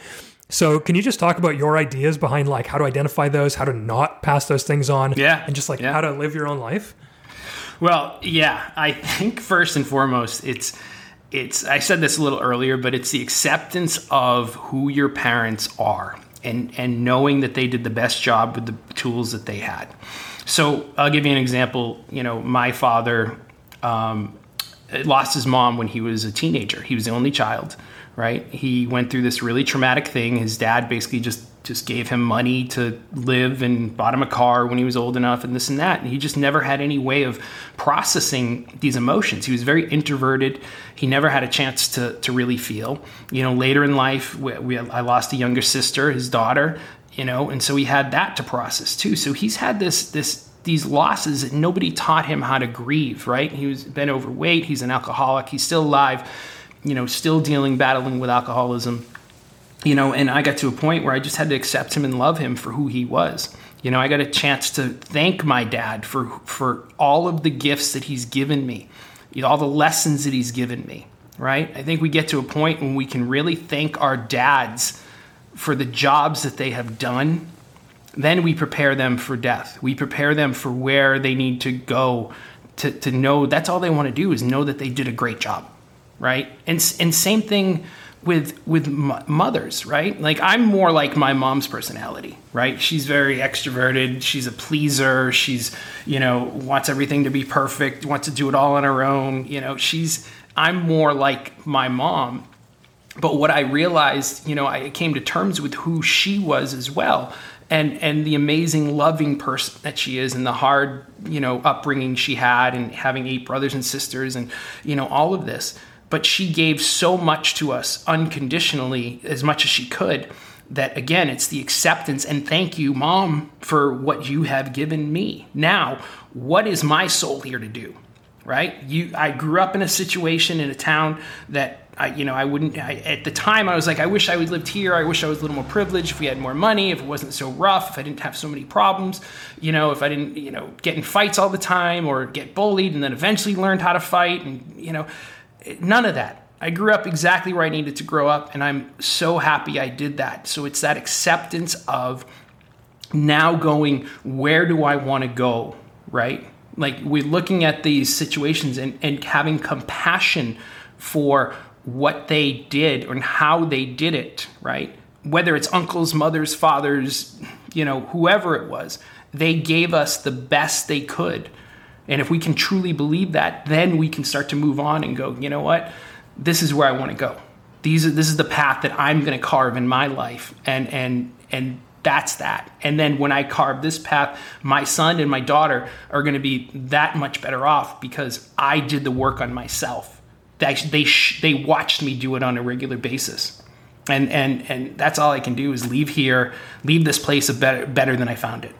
So, can you just talk about your ideas behind like how to identify those, how to not pass those things on, yeah, and just like yeah. how to live your own life? Well, yeah, I think first and foremost, it's it's I said this a little earlier, but it's the acceptance of who your parents are and and knowing that they did the best job with the tools that they had. So I'll give you an example. You know, my father um, lost his mom when he was a teenager. He was the only child, right? He went through this really traumatic thing. His dad basically just just gave him money to live and bought him a car when he was old enough and this and that. And he just never had any way of processing these emotions. He was very introverted. He never had a chance to, to really feel. You know, later in life, we, we, I lost a younger sister, his daughter, you know, and so he had that to process too. So he's had this, this, these losses that nobody taught him how to grieve, right? He was been overweight. He's an alcoholic. He's still alive, you know, still dealing, battling with alcoholism you know, and I got to a point where I just had to accept him and love him for who he was. You know, I got a chance to thank my dad for for all of the gifts that he's given me, you know, all the lessons that he's given me. Right? I think we get to a point when we can really thank our dads for the jobs that they have done. Then we prepare them for death. We prepare them for where they need to go to, to know that's all they want to do is know that they did a great job. Right? And, and same thing with with mothers, right? Like I'm more like my mom's personality, right? She's very extroverted, she's a pleaser, she's, you know, wants everything to be perfect, wants to do it all on her own, you know, she's I'm more like my mom. But what I realized, you know, I came to terms with who she was as well. And, and the amazing loving person that she is and the hard you know upbringing she had and having eight brothers and sisters and you know all of this but she gave so much to us unconditionally, as much as she could, that again, it's the acceptance and thank you, mom, for what you have given me. Now, what is my soul here to do? Right? You, I grew up in a situation in a town that I, you know, I wouldn't. I, at the time, I was like, I wish I would lived here. I wish I was a little more privileged. If we had more money, if it wasn't so rough, if I didn't have so many problems, you know, if I didn't, you know, get in fights all the time or get bullied, and then eventually learned how to fight, and you know, None of that. I grew up exactly where I needed to grow up, and I'm so happy I did that. So it's that acceptance of now going, where do I want to go, right? Like we're looking at these situations and, and having compassion for what they did and how they did it, right? Whether it's uncles, mothers, fathers, you know, whoever it was, they gave us the best they could. And if we can truly believe that, then we can start to move on and go, you know what? This is where I want to go. These are, this is the path that I'm going to carve in my life. And, and, and that's that. And then when I carve this path, my son and my daughter are going to be that much better off because I did the work on myself. They, they, they watched me do it on a regular basis. And, and, and that's all I can do is leave here, leave this place better, better than I found it.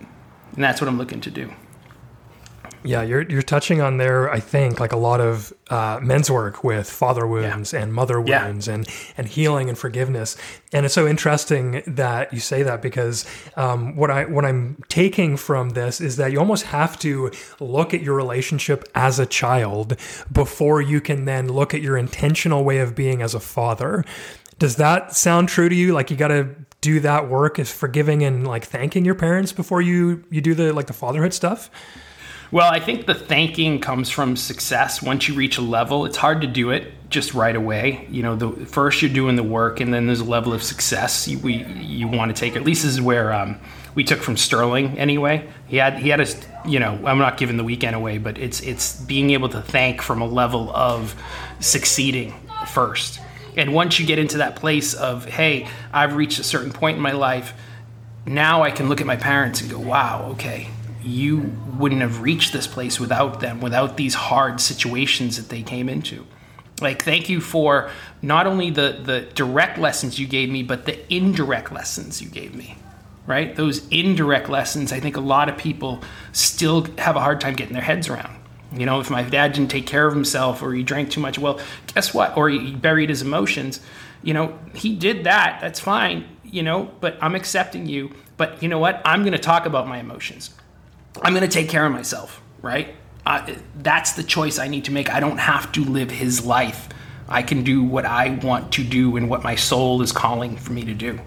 And that's what I'm looking to do. Yeah, you're you're touching on there. I think like a lot of uh, men's work with father wounds yeah. and mother wounds yeah. and and healing and forgiveness. And it's so interesting that you say that because um, what I what I'm taking from this is that you almost have to look at your relationship as a child before you can then look at your intentional way of being as a father. Does that sound true to you? Like you got to do that work is forgiving and like thanking your parents before you you do the like the fatherhood stuff? Well, I think the thanking comes from success. Once you reach a level, it's hard to do it just right away. You know, the first you're doing the work, and then there's a level of success you, we you want to take. At least this is where um, we took from Sterling. Anyway, he had he had a you know I'm not giving the weekend away, but it's it's being able to thank from a level of succeeding first. And once you get into that place of hey, I've reached a certain point in my life, now I can look at my parents and go, wow, okay, you wouldn't have reached this place without them, without these hard situations that they came into. Like, thank you for not only the, the direct lessons you gave me, but the indirect lessons you gave me, right? Those indirect lessons, I think a lot of people still have a hard time getting their heads around. You know, if my dad didn't take care of himself or he drank too much, well, guess what? Or he buried his emotions. You know, he did that. That's fine, you know, but I'm accepting you. But you know what? I'm going to talk about my emotions. I'm going to take care of myself, right? Uh, that's the choice I need to make. I don't have to live his life. I can do what I want to do and what my soul is calling for me to do.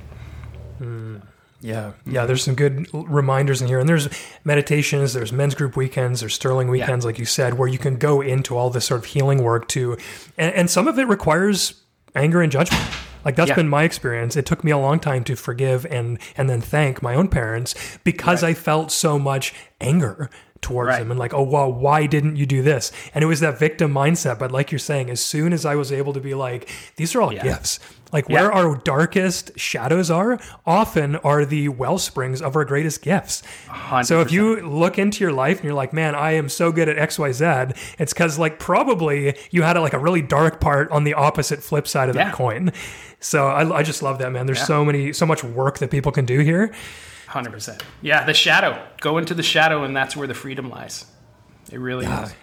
Mm, yeah, yeah. There's some good reminders in here, and there's meditations, there's men's group weekends, there's Sterling weekends, yeah. like you said, where you can go into all this sort of healing work too, and, and some of it requires anger and judgment. Like that's yeah. been my experience. It took me a long time to forgive and and then thank my own parents because right. I felt so much anger towards right. them and like, oh well, why didn't you do this? And it was that victim mindset. But like you're saying, as soon as I was able to be like, these are all yeah. gifts. Like where our darkest shadows are, often are the well springs of our greatest gifts. 100%. So if you look into your life and you're like, man, I am so good at X, Y, Z, it's because like probably you had a, like a really dark part on the opposite flip side of yeah. that coin. So I, I, just love that, man. There's yeah. so many, so much work that people can do here. Hundred percent. Yeah, the shadow. Go into the shadow, and that's where the freedom lies. It really yeah. is.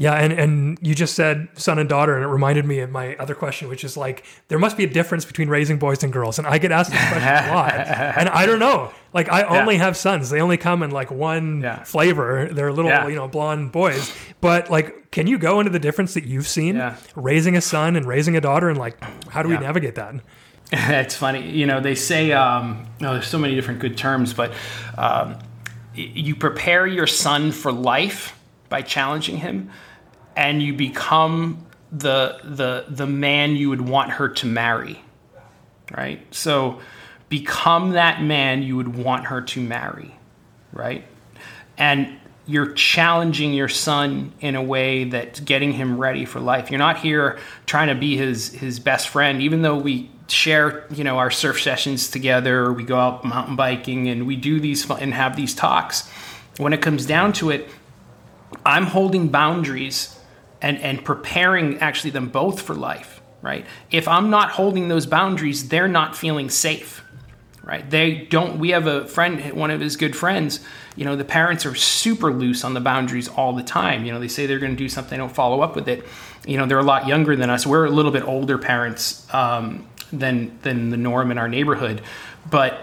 Yeah, and and you just said son and daughter, and it reminded me of my other question, which is like there must be a difference between raising boys and girls, and I get asked this question a lot, and I don't know. Like I only yeah. have sons; they only come in like one yeah. flavor. They're little, yeah. you know, blonde boys. But like, can you go into the difference that you've seen raising a son and raising a daughter, and like, how do we navigate that? it's funny, you know. They say, um, oh, there's so many different good terms, but um, you prepare your son for life by challenging him and you become the the the man you would want her to marry right? So become that man you would want her to marry right? And you're challenging your son in a way that's getting him ready for life. You're not here trying to be his his best friend even though we share you know our surf sessions together we go out mountain biking and we do these and have these talks. When it comes down to it i'm holding boundaries and and preparing actually them both for life right? If i'm not holding those boundaries they're not feeling safe right? They don't we have a friend one of his good friends you know the parents are super loose on the boundaries all the time. You know they say they're going to do something they don't follow up with it. You know they're a lot younger than us. We're a little bit older parents um, than than the norm in our neighborhood but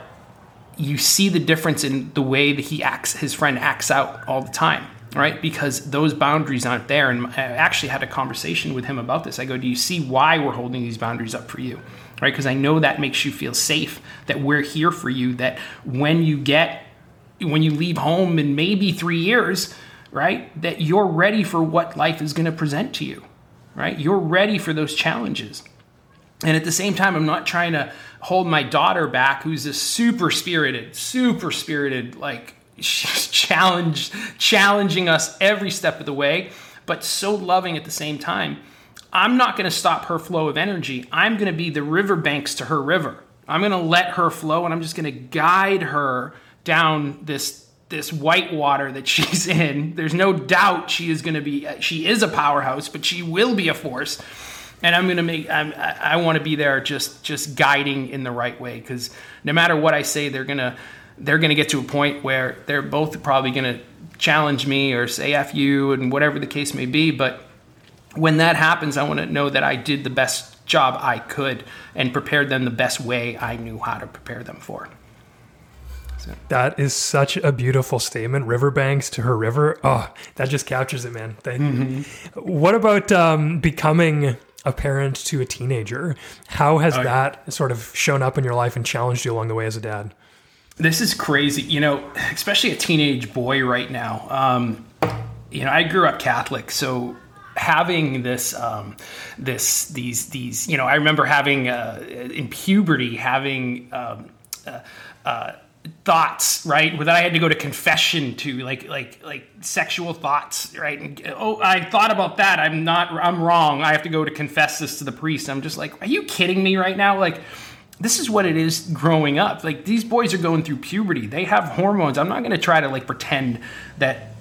you see the difference in the way that he acts his friend acts out all the time right? Because those boundaries aren't there. And I actually had a conversation with him about this. I go, Do you see why we're holding these boundaries up for you? Right? Because I know that makes you feel safe, that we're here for you, that when you get, when you leave home in maybe three years, right, that you're ready for what life is going to present to you, right? You're ready for those challenges. And at the same time, I'm not trying to hold my daughter back, who's a super spirited, super spirited, like she's challenged, challenging us every step of the way, but so loving at the same time. I'm not going to stop her flow of energy. I'm going to be the riverbanks to her river. I'm going to let her flow and I'm just going to guide her down this this white water that she's in. There's no doubt she is going to be she is a powerhouse, but she will be a force and I'm gonna make I'm, I want to be there just just guiding in the right way because no matter what I say, they're gonna they're gonna get to a point where they're both probably gonna challenge me or say f you and whatever the case may be. But when that happens, I want to know that I did the best job I could and prepared them the best way I knew how to prepare them for. That is such a beautiful statement. Riverbanks to her river. Oh, that just captures it, man. Mm-hmm. What about um, becoming a parent to a teenager. How has oh, that sort of shown up in your life and challenged you along the way as a dad? This is crazy, you know, especially a teenage boy right now. Um, you know, I grew up Catholic, so having this um, this these these you know i remember having uh, in puberty having um, uh, uh, thoughts right that i had to go to confession to like like like sexual thoughts right and oh i thought about that i'm not i'm wrong i have to go to confess this to the priest i'm just like are you kidding me right now like this is what it is growing up like these boys are going through puberty they have hormones i'm not going to try to like pretend that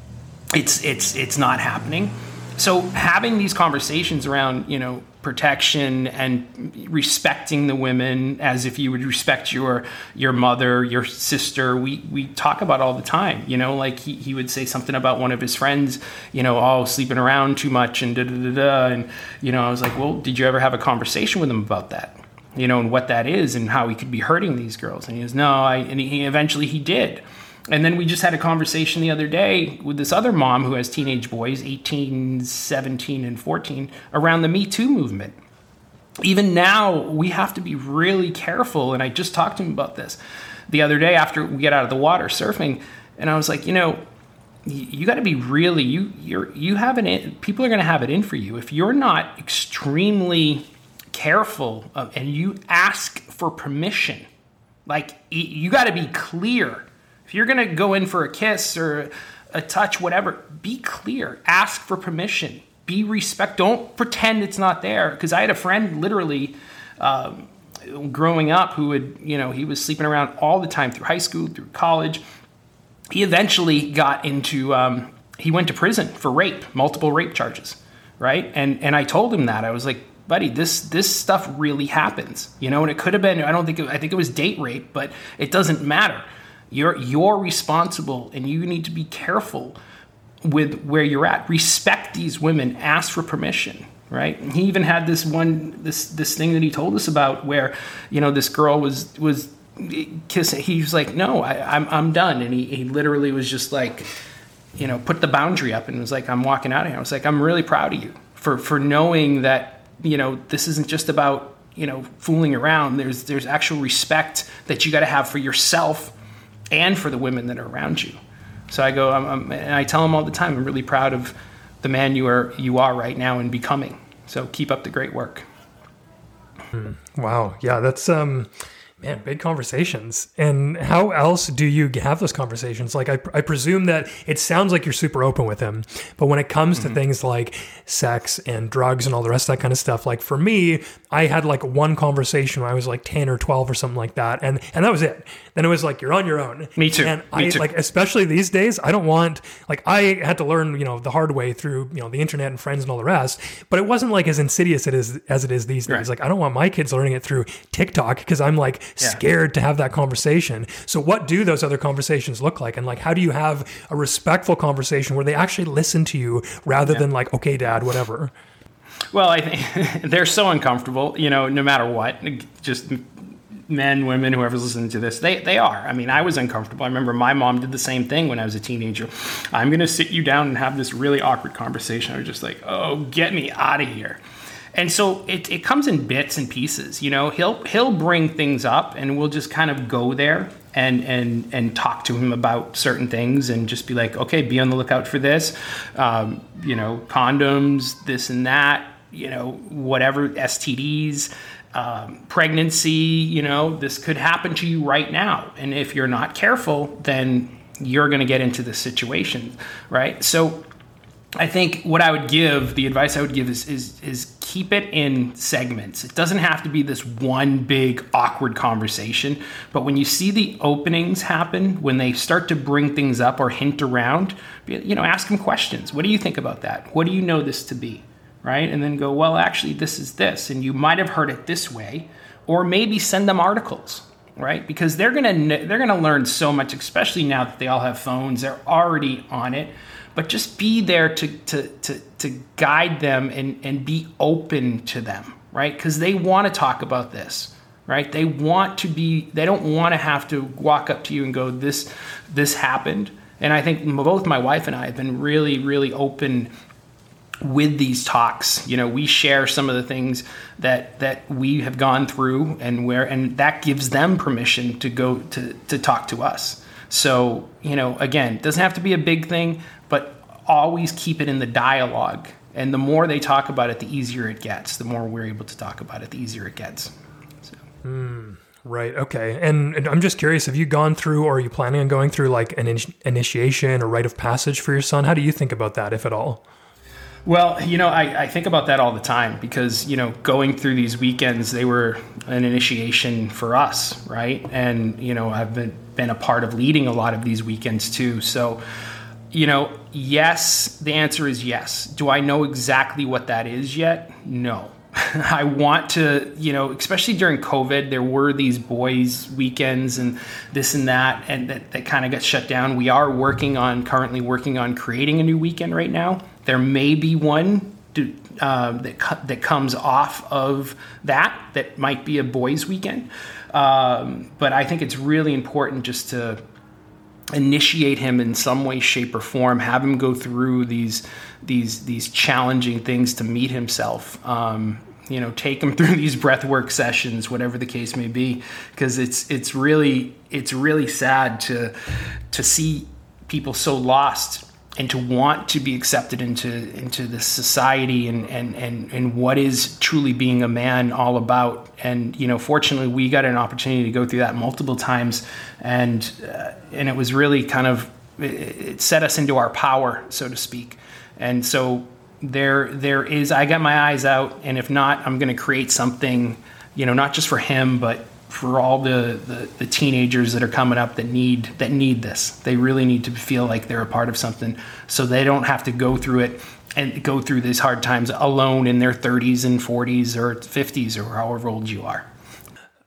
it's it's it's not happening so having these conversations around you know protection and respecting the women as if you would respect your your mother, your sister. We we talk about all the time. You know, like he, he would say something about one of his friends, you know, oh sleeping around too much and da da da da. And you know, I was like, well, did you ever have a conversation with him about that? You know, and what that is and how he could be hurting these girls. And he goes, no, I and he eventually he did. And then we just had a conversation the other day with this other mom who has teenage boys, 18, 17, and 14, around the Me Too movement. Even now, we have to be really careful. And I just talked to him about this the other day after we get out of the water surfing. And I was like, you know, you, got to be really you you're you have an in, people are going to have it in for you if you're not extremely careful of, and you ask for permission like you got to be clear if you're going to go in for a kiss or a touch, whatever, be clear. Ask for permission. Be respect. Don't pretend it's not there. Because I had a friend literally um, growing up who would, you know, he was sleeping around all the time through high school, through college. He eventually got into, um, he went to prison for rape, multiple rape charges, right? And and I told him that I was like, buddy, this this stuff really happens, you know. And it could have been, I don't think, it, I think it was date rape, but it doesn't matter you're you're responsible and you need to be careful with where you're at. Respect these women, ask for permission, right? And he even had this one this this thing that he told us about where, you know, this girl was was kissing he was like, No, I, I'm I'm done. And he, he literally was just like, you know, put the boundary up and was like, I'm walking out of here. I was like, I'm really proud of you for for knowing that, you know, this isn't just about, you know, fooling around. There's there's actual respect that you gotta have for yourself and for the women that are around you. So I go, I'm, I'm, and I tell them all the time, I'm really proud of the man you are you are right now and becoming. So keep up the great work. Hmm. Wow, yeah, that's um, man, big conversations. And how else do you have those conversations? Like, I, I presume that it sounds like you're super open with him, but when it comes mm-hmm. to things like sex and drugs and all the rest of that kind of stuff, like for me, I had like one conversation when I was like 10 or 12 or something like that. And, and that was it. Then it was like, you're on your own. Me too. And Me I too. like, especially these days, I don't want, like, I had to learn, you know, the hard way through, you know, the internet and friends and all the rest, but it wasn't like as insidious it is as it is these days. Right. Like, I don't want my kids learning it through TikTok because I'm like. Scared to have that conversation. So what do those other conversations look like? And like, how do you have a respectful conversation where they actually listen to you rather than like, okay, dad, whatever? Well, I think they're so uncomfortable, you know, no matter what, just men, women, whoever's listening to this, they, they are. I mean, I was uncomfortable. I remember my mom did the same thing when I was a teenager. I'm going to sit you down and have this really awkward conversation. I was just like, oh, get me out of here. And so it, it comes in bits and pieces. You know, he'll he'll bring things up, and we'll just kind of go there and and and talk to him about certain things, and just be like, okay, be on the lookout for this. Um, you know, condoms, this and that. You know, whatever STDs um, pregnancy, you know, this could happen to you right now. And if you're not careful, then you're going to get into this situation, right? So I think what I would give, the advice I would give is, is, is keep it in segments. It doesn't have to be this one big awkward conversation, but when you see the openings happen, when they start to bring things up or hint around, you know, ask them questions. What do you think about that? What do you know this to be? right? And then go, well, actually, this is this, and you might have heard it this way, or maybe send them articles, right? Because they're gonna they're gonna learn so much, especially now that they all have phones. They're already on it, but just be there to to to, to guide them and and be open to them, right? Because they want to talk about this, right? They want to be. They don't want to have to walk up to you and go, this this happened. And I think both my wife and I have been really, really open with these talks you know we share some of the things that that we have gone through and where and that gives them permission to go to to talk to us so you know again doesn't have to be a big thing always keep it in the dialogue. And the more they talk about it the easier it gets. The more we're able to talk about it the easier it gets. So. mm, right. Okay. And, and, i'm just curious have you gone through or are you planning on going through like an in- initiation or rite of passage for your son? How do you think about that if at all? Well, you know, I, I, think about that all the time because, you know, going through these weekends, they were an initiation for us, right? And, you know, I've been, been a part of leading a lot of these weekends too. So, you know, yes, the answer is yes. Do I know exactly what that is yet? No. I want to, you know, especially during COVID, there were these boys' weekends and this and that, and that, that kind of got shut down. We are working on, currently working on creating a new weekend right now there may be one to, uh, that that comes off of that that might be a boys' weekend, um, but I think it's really important just to initiate him in some way, shape, or form. Have him go through these these these challenging things to meet himself. Um, you know, take him through these breathwork sessions, whatever the case may be, because it's it's really it's really sad to to see people so lost and to want to be accepted into into this society and, and and and what is truly being a man all about. And you know fortunately we got an opportunity to go through that multiple times. And uh, and it was really kind of it set us into our power so to speak. And so there there is I got my eyes out. And if not I'm going to create something you know not just for him but for all the, the, the, teenagers that are coming up that need that need this. They really need to feel like they're a part of something, so they don't have to go through it and go through these hard times alone in their 30s and 40s or 50s or however old you are.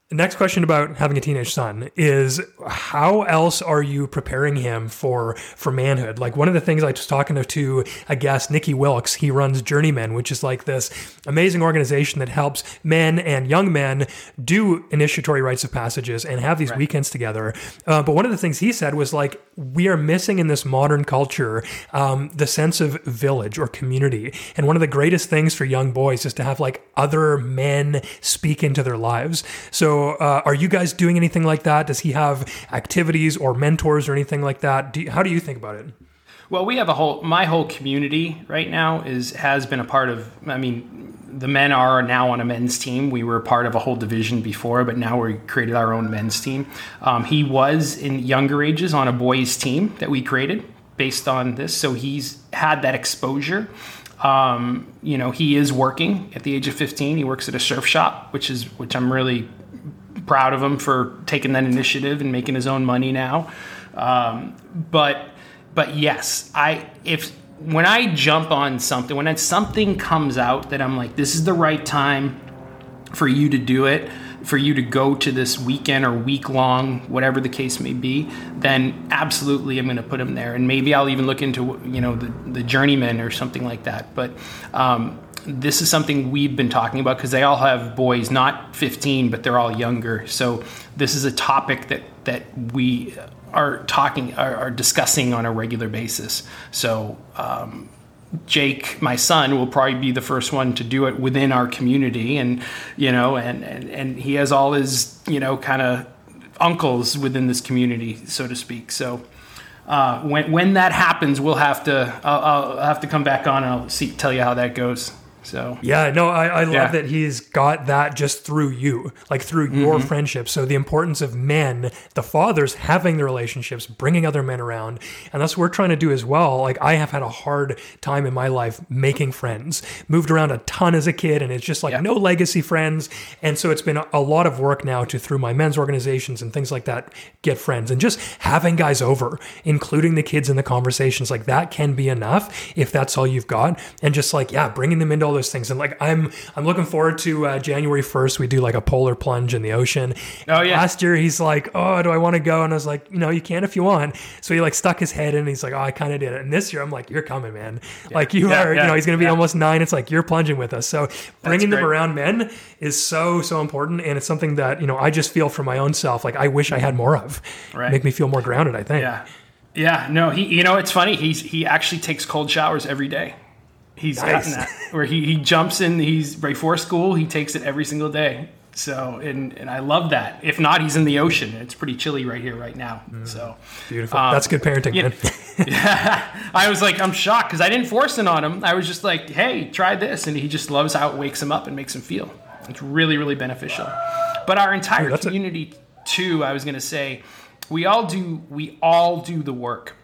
Next question about having a teenage son is how else are you preparing him for for manhood? Like one of the things I was talking to, to I guess Nikki Wilkes, he runs Journeymen, which is like this amazing organization that helps men and young men do initiatory rites of passages and have these right. weekends together. Uh, but one of the things he said was like we are missing in this modern culture um, the sense of village or community. And one of the greatest things for young boys is to have like other men speak into their lives. So uh, are you guys doing anything like that? Does he have activities or mentors or anything like that? Do you, how do you think about it? Well, we have a whole my whole community right now is has been a part of. I mean, the men are now on a men's team. We were part of a whole division before, but now we created our own men's team. Um, he was in younger ages on a boys' team that we created based on this, so he's had that exposure. Um, you know, he is working at the age of 15. He works at a surf shop, which is which I'm really proud of him for taking that initiative and making his own money now. Um, but but yes, I if when I jump on something, when something comes out that I'm like, this is the right time for you to do it, for you to go to this weekend or week long, whatever the case may be, then absolutely I'm going to put him there. And maybe I'll even look into, you know, the, the journeyman or something like that. But um, this is something we've been talking about because they all have boys, not 15, but they're all younger. So this is a topic that that we are talking are, are discussing on a regular basis. So. Um, Jake, my son, will probably be the first one to do it within our community, and you know, and and, and he has all his you know kind of uncles within this community, so to speak. So uh, when when that happens, we'll have to I'll, I'll, have to come back on and I'll see tell you how that goes. So yeah, no, I, I love yeah. that he's got that just through you, like through mm-hmm. your friendship. So the importance of men, the fathers having the relationships, bringing other men around, and that's what we're trying to do as well. Like I have had a hard time in my life making friends, moved around a ton as a kid, and it's just like yeah. no legacy friends. And so it's been a lot of work now to through my men's organizations and things like that get friends, and just having guys over, including the kids in the conversations, like that can be enough if that's all you've got, and just like yeah, bringing them into all those things. And like I'm I'm looking forward to uh, January 1st. We do like a polar plunge in the ocean. Oh yeah. Last year he's like, oh, do I want to go? And I was like, you know, you can if you want. So he like stuck his head in. and he's like, oh, I kind of did it. And this year I'm like, you're coming, man. Yeah. Like you yeah, are. Yeah, you know, he's gonna be almost nine. It's like you're plunging with us. So bringing them around men is so so important, and it's something that you know I just feel for my own self. Like I wish I had more of. Right. Make me feel more grounded. I think. Yeah. Yeah, no, he you know it's funny. He's he actually takes cold showers every day. He's nice. gotten that where he, he jumps in. He's before school. He takes it every single day. So and and I love that. If not, he's in the ocean. It's pretty chilly right here right now. Mm, so beautiful. Um, That's good parenting, man. yeah, I was like, I'm shocked because I didn't force it on him. I was just like, hey, try this, and he just loves how it wakes him up and makes him feel. It's really really beneficial. But our entire Dude, community a- too. I was gonna say, we all do we all do the work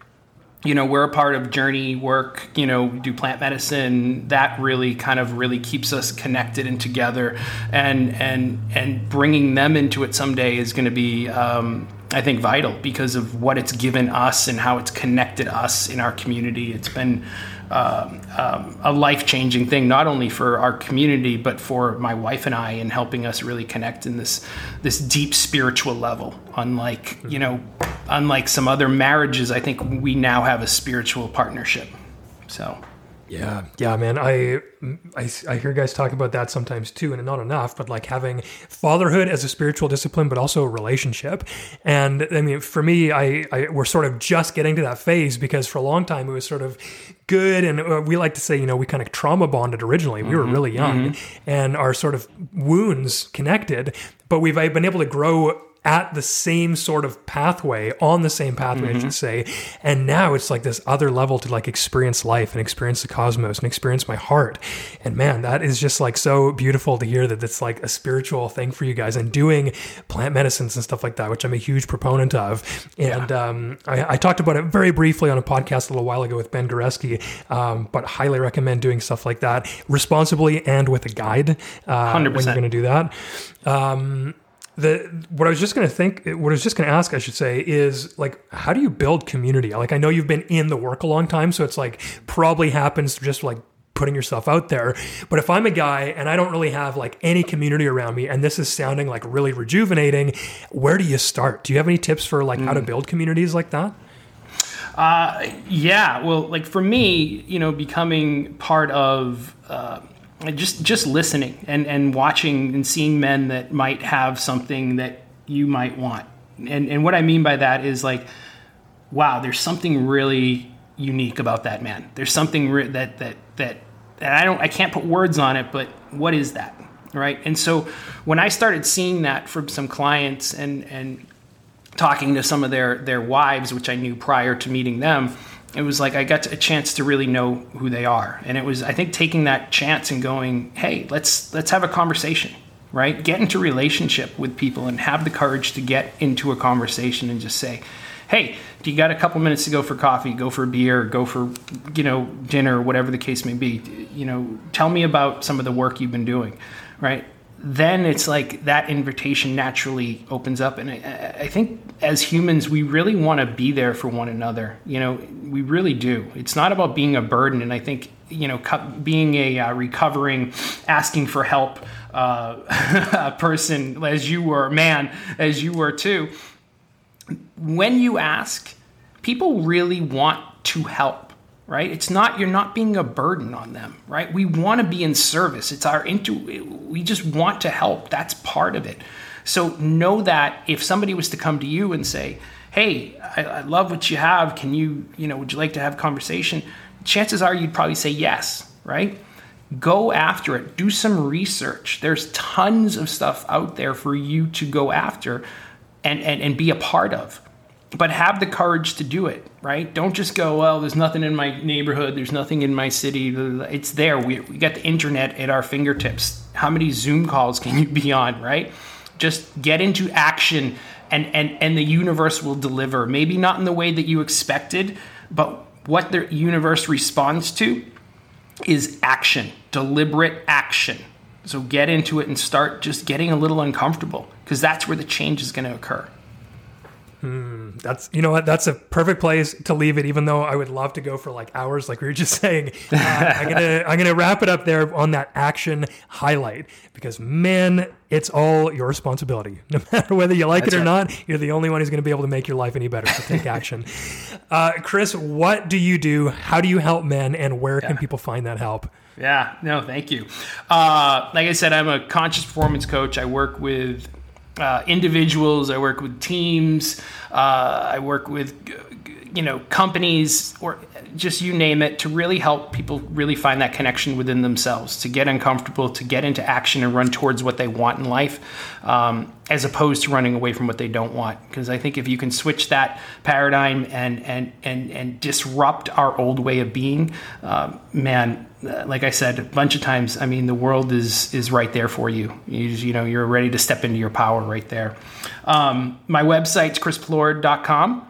you know we're a part of journey work you know do plant medicine. That really kind of really keeps us connected and together. And and and bringing them into it someday is going to be um, i think vital because of what it's given us and how it's connected us in our community. It's been um, um, a life changing thing, not only for our community, but for my wife and I in helping us really connect in this, this deep spiritual level. Unlike, you know, unlike some other marriages, I think we now have a spiritual partnership. So. Yeah, yeah, man. I, I, I hear guys talk about that sometimes too, and not enough. But like having fatherhood as a spiritual discipline, but also a relationship. And I mean, for me, I, I we're sort of just getting to that phase because for a long time it was sort of good, and uh, we like to say, you know, we kind of trauma bonded originally. We mm-hmm, were really young, mm-hmm. and our sort of wounds connected. But we've been able to grow at the same sort of pathway, on the same pathway, mm-hmm. I should mm-hmm. say. And now it's like this other level to like experience life and experience the cosmos and experience my heart. And man, that is just like so beautiful to hear that it's like a spiritual thing for you guys and doing plant medicines and stuff like that, which I'm a huge proponent of. And yeah. um, I, I, talked about it very briefly on a podcast a little while ago with Ben Goreski, um, but highly recommend doing stuff like that responsibly and with a guide uh, when you're going to do that. Um, the what I was just going to think, what I was just going to ask, I should say, is like, how do you build community? Like, I know you've been in the work a long time, so it's like probably happens just like putting yourself out there. But if I'm a guy and I don't really have like any community around me, and this is sounding like really rejuvenating, where do you start? Do you have any tips for like mm. how to mm. build communities like that? Uh, yeah, well, like for me, you know, becoming part of uh, just just listening and and watching and seeing men that might have something that you might want. And and what I mean by that is like, wow, there's something really unique about that man. There's something re- that that that and I don't I can't put words on it, but what is that? Right? And so when I started seeing that from some clients and and talking to some of their their wives, which I knew prior to meeting them, it was like I got a chance to really know who they are, and it was I think taking that chance and going, hey, let's let's have a conversation, right? Get into relationship with people and have the courage to get into a conversation and just say, hey, do you got a couple minutes to go for coffee, go for a beer, go for you know dinner, whatever the case may be? You know, tell me about some of the work you've been doing, right? Then it's like that invitation naturally opens up. And I, I think as humans, we really want to be there for one another. You know, we really do. It's not about being a burden. And I think, you know, being a uh, recovering, asking for help uh, person, as you were, man, as you were too, when you ask, people really want to help right? It's not you're not being a burden on them, right? We want to be in service. It's our into we just want to help. That's part of it. So know that if somebody was to come to you and say, "Hey, I, I love what you have. Can you, you know, would you like to have a conversation?" Chances are you'd probably say yes, right? Go after it. Do some research. There's tons of stuff out there for you to go after and, and, and be a part of but have the courage to do it right? Don't just go well there's nothing in my neighborhood there's nothing in my city. It's there. We, we got the internet at our fingertips. How many zoom calls can you be on right? Just get into action and and and the universe will deliver. Maybe not in the way that you expected but what the universe responds to is action deliberate action. So get into it and start just getting a little uncomfortable because that's where the change is going to occur Hmm, that's you know what that's a perfect place to leave it. Even though I would love to go for like hours, like we were just saying. Uh, I'm gonna I'm gonna wrap it up there on that action highlight because man, it's all your responsibility. No matter whether you like that's it or right. not, you're the only one who's to be able to make your life any better. So take action. uh, Chris, what do you do? How do you help men, and where yeah. can people find that help? Yeah, no, thank you. Uh, like I said, I'm a conscious performance coach. I work with uh, individuals. I work with teams. Uh, I work with you know companies or just you name it to really help people really find that connection within themselves to get uncomfortable to get into action and run towards what they want in life um, as opposed to running away from what they don't want because i think if you can switch that paradigm and and and and disrupt our old way of being um, man like I said a bunch of times, I mean, the world is is right there for you. You, you know, you're ready to step into your power right there. Um, my website's chrisplord.com.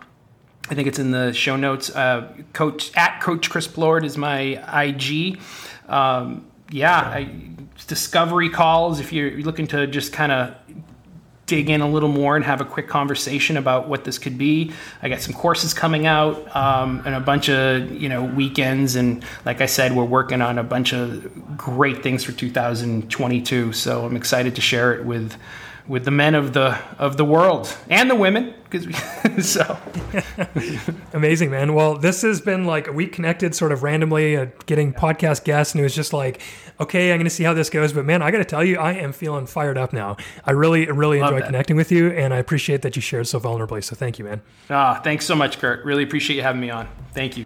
I think it's in the show notes. Uh, Coach at Coach Chris Plord is my IG. Um, yeah, I, discovery calls if you're looking to just kind of dig in a little more and have a quick conversation about what this could be. I got some courses coming out um, and a bunch of you know weekends, and like I said, we're working on a bunch of great things for 2022. So I'm excited to share it with with the men of the of the world and the women because so. Amazing man. Well this has been like we connected sort of randomly uh, getting podcast guests and it was just like okay i'm gonna see how this goes but man i gotta tell you i am feeling fired up now. I really really enjoy connecting with you and i appreciate that you shared so vulnerably so thank you man. Ah thanks so much kurt. Really appreciate you having me on. Thank you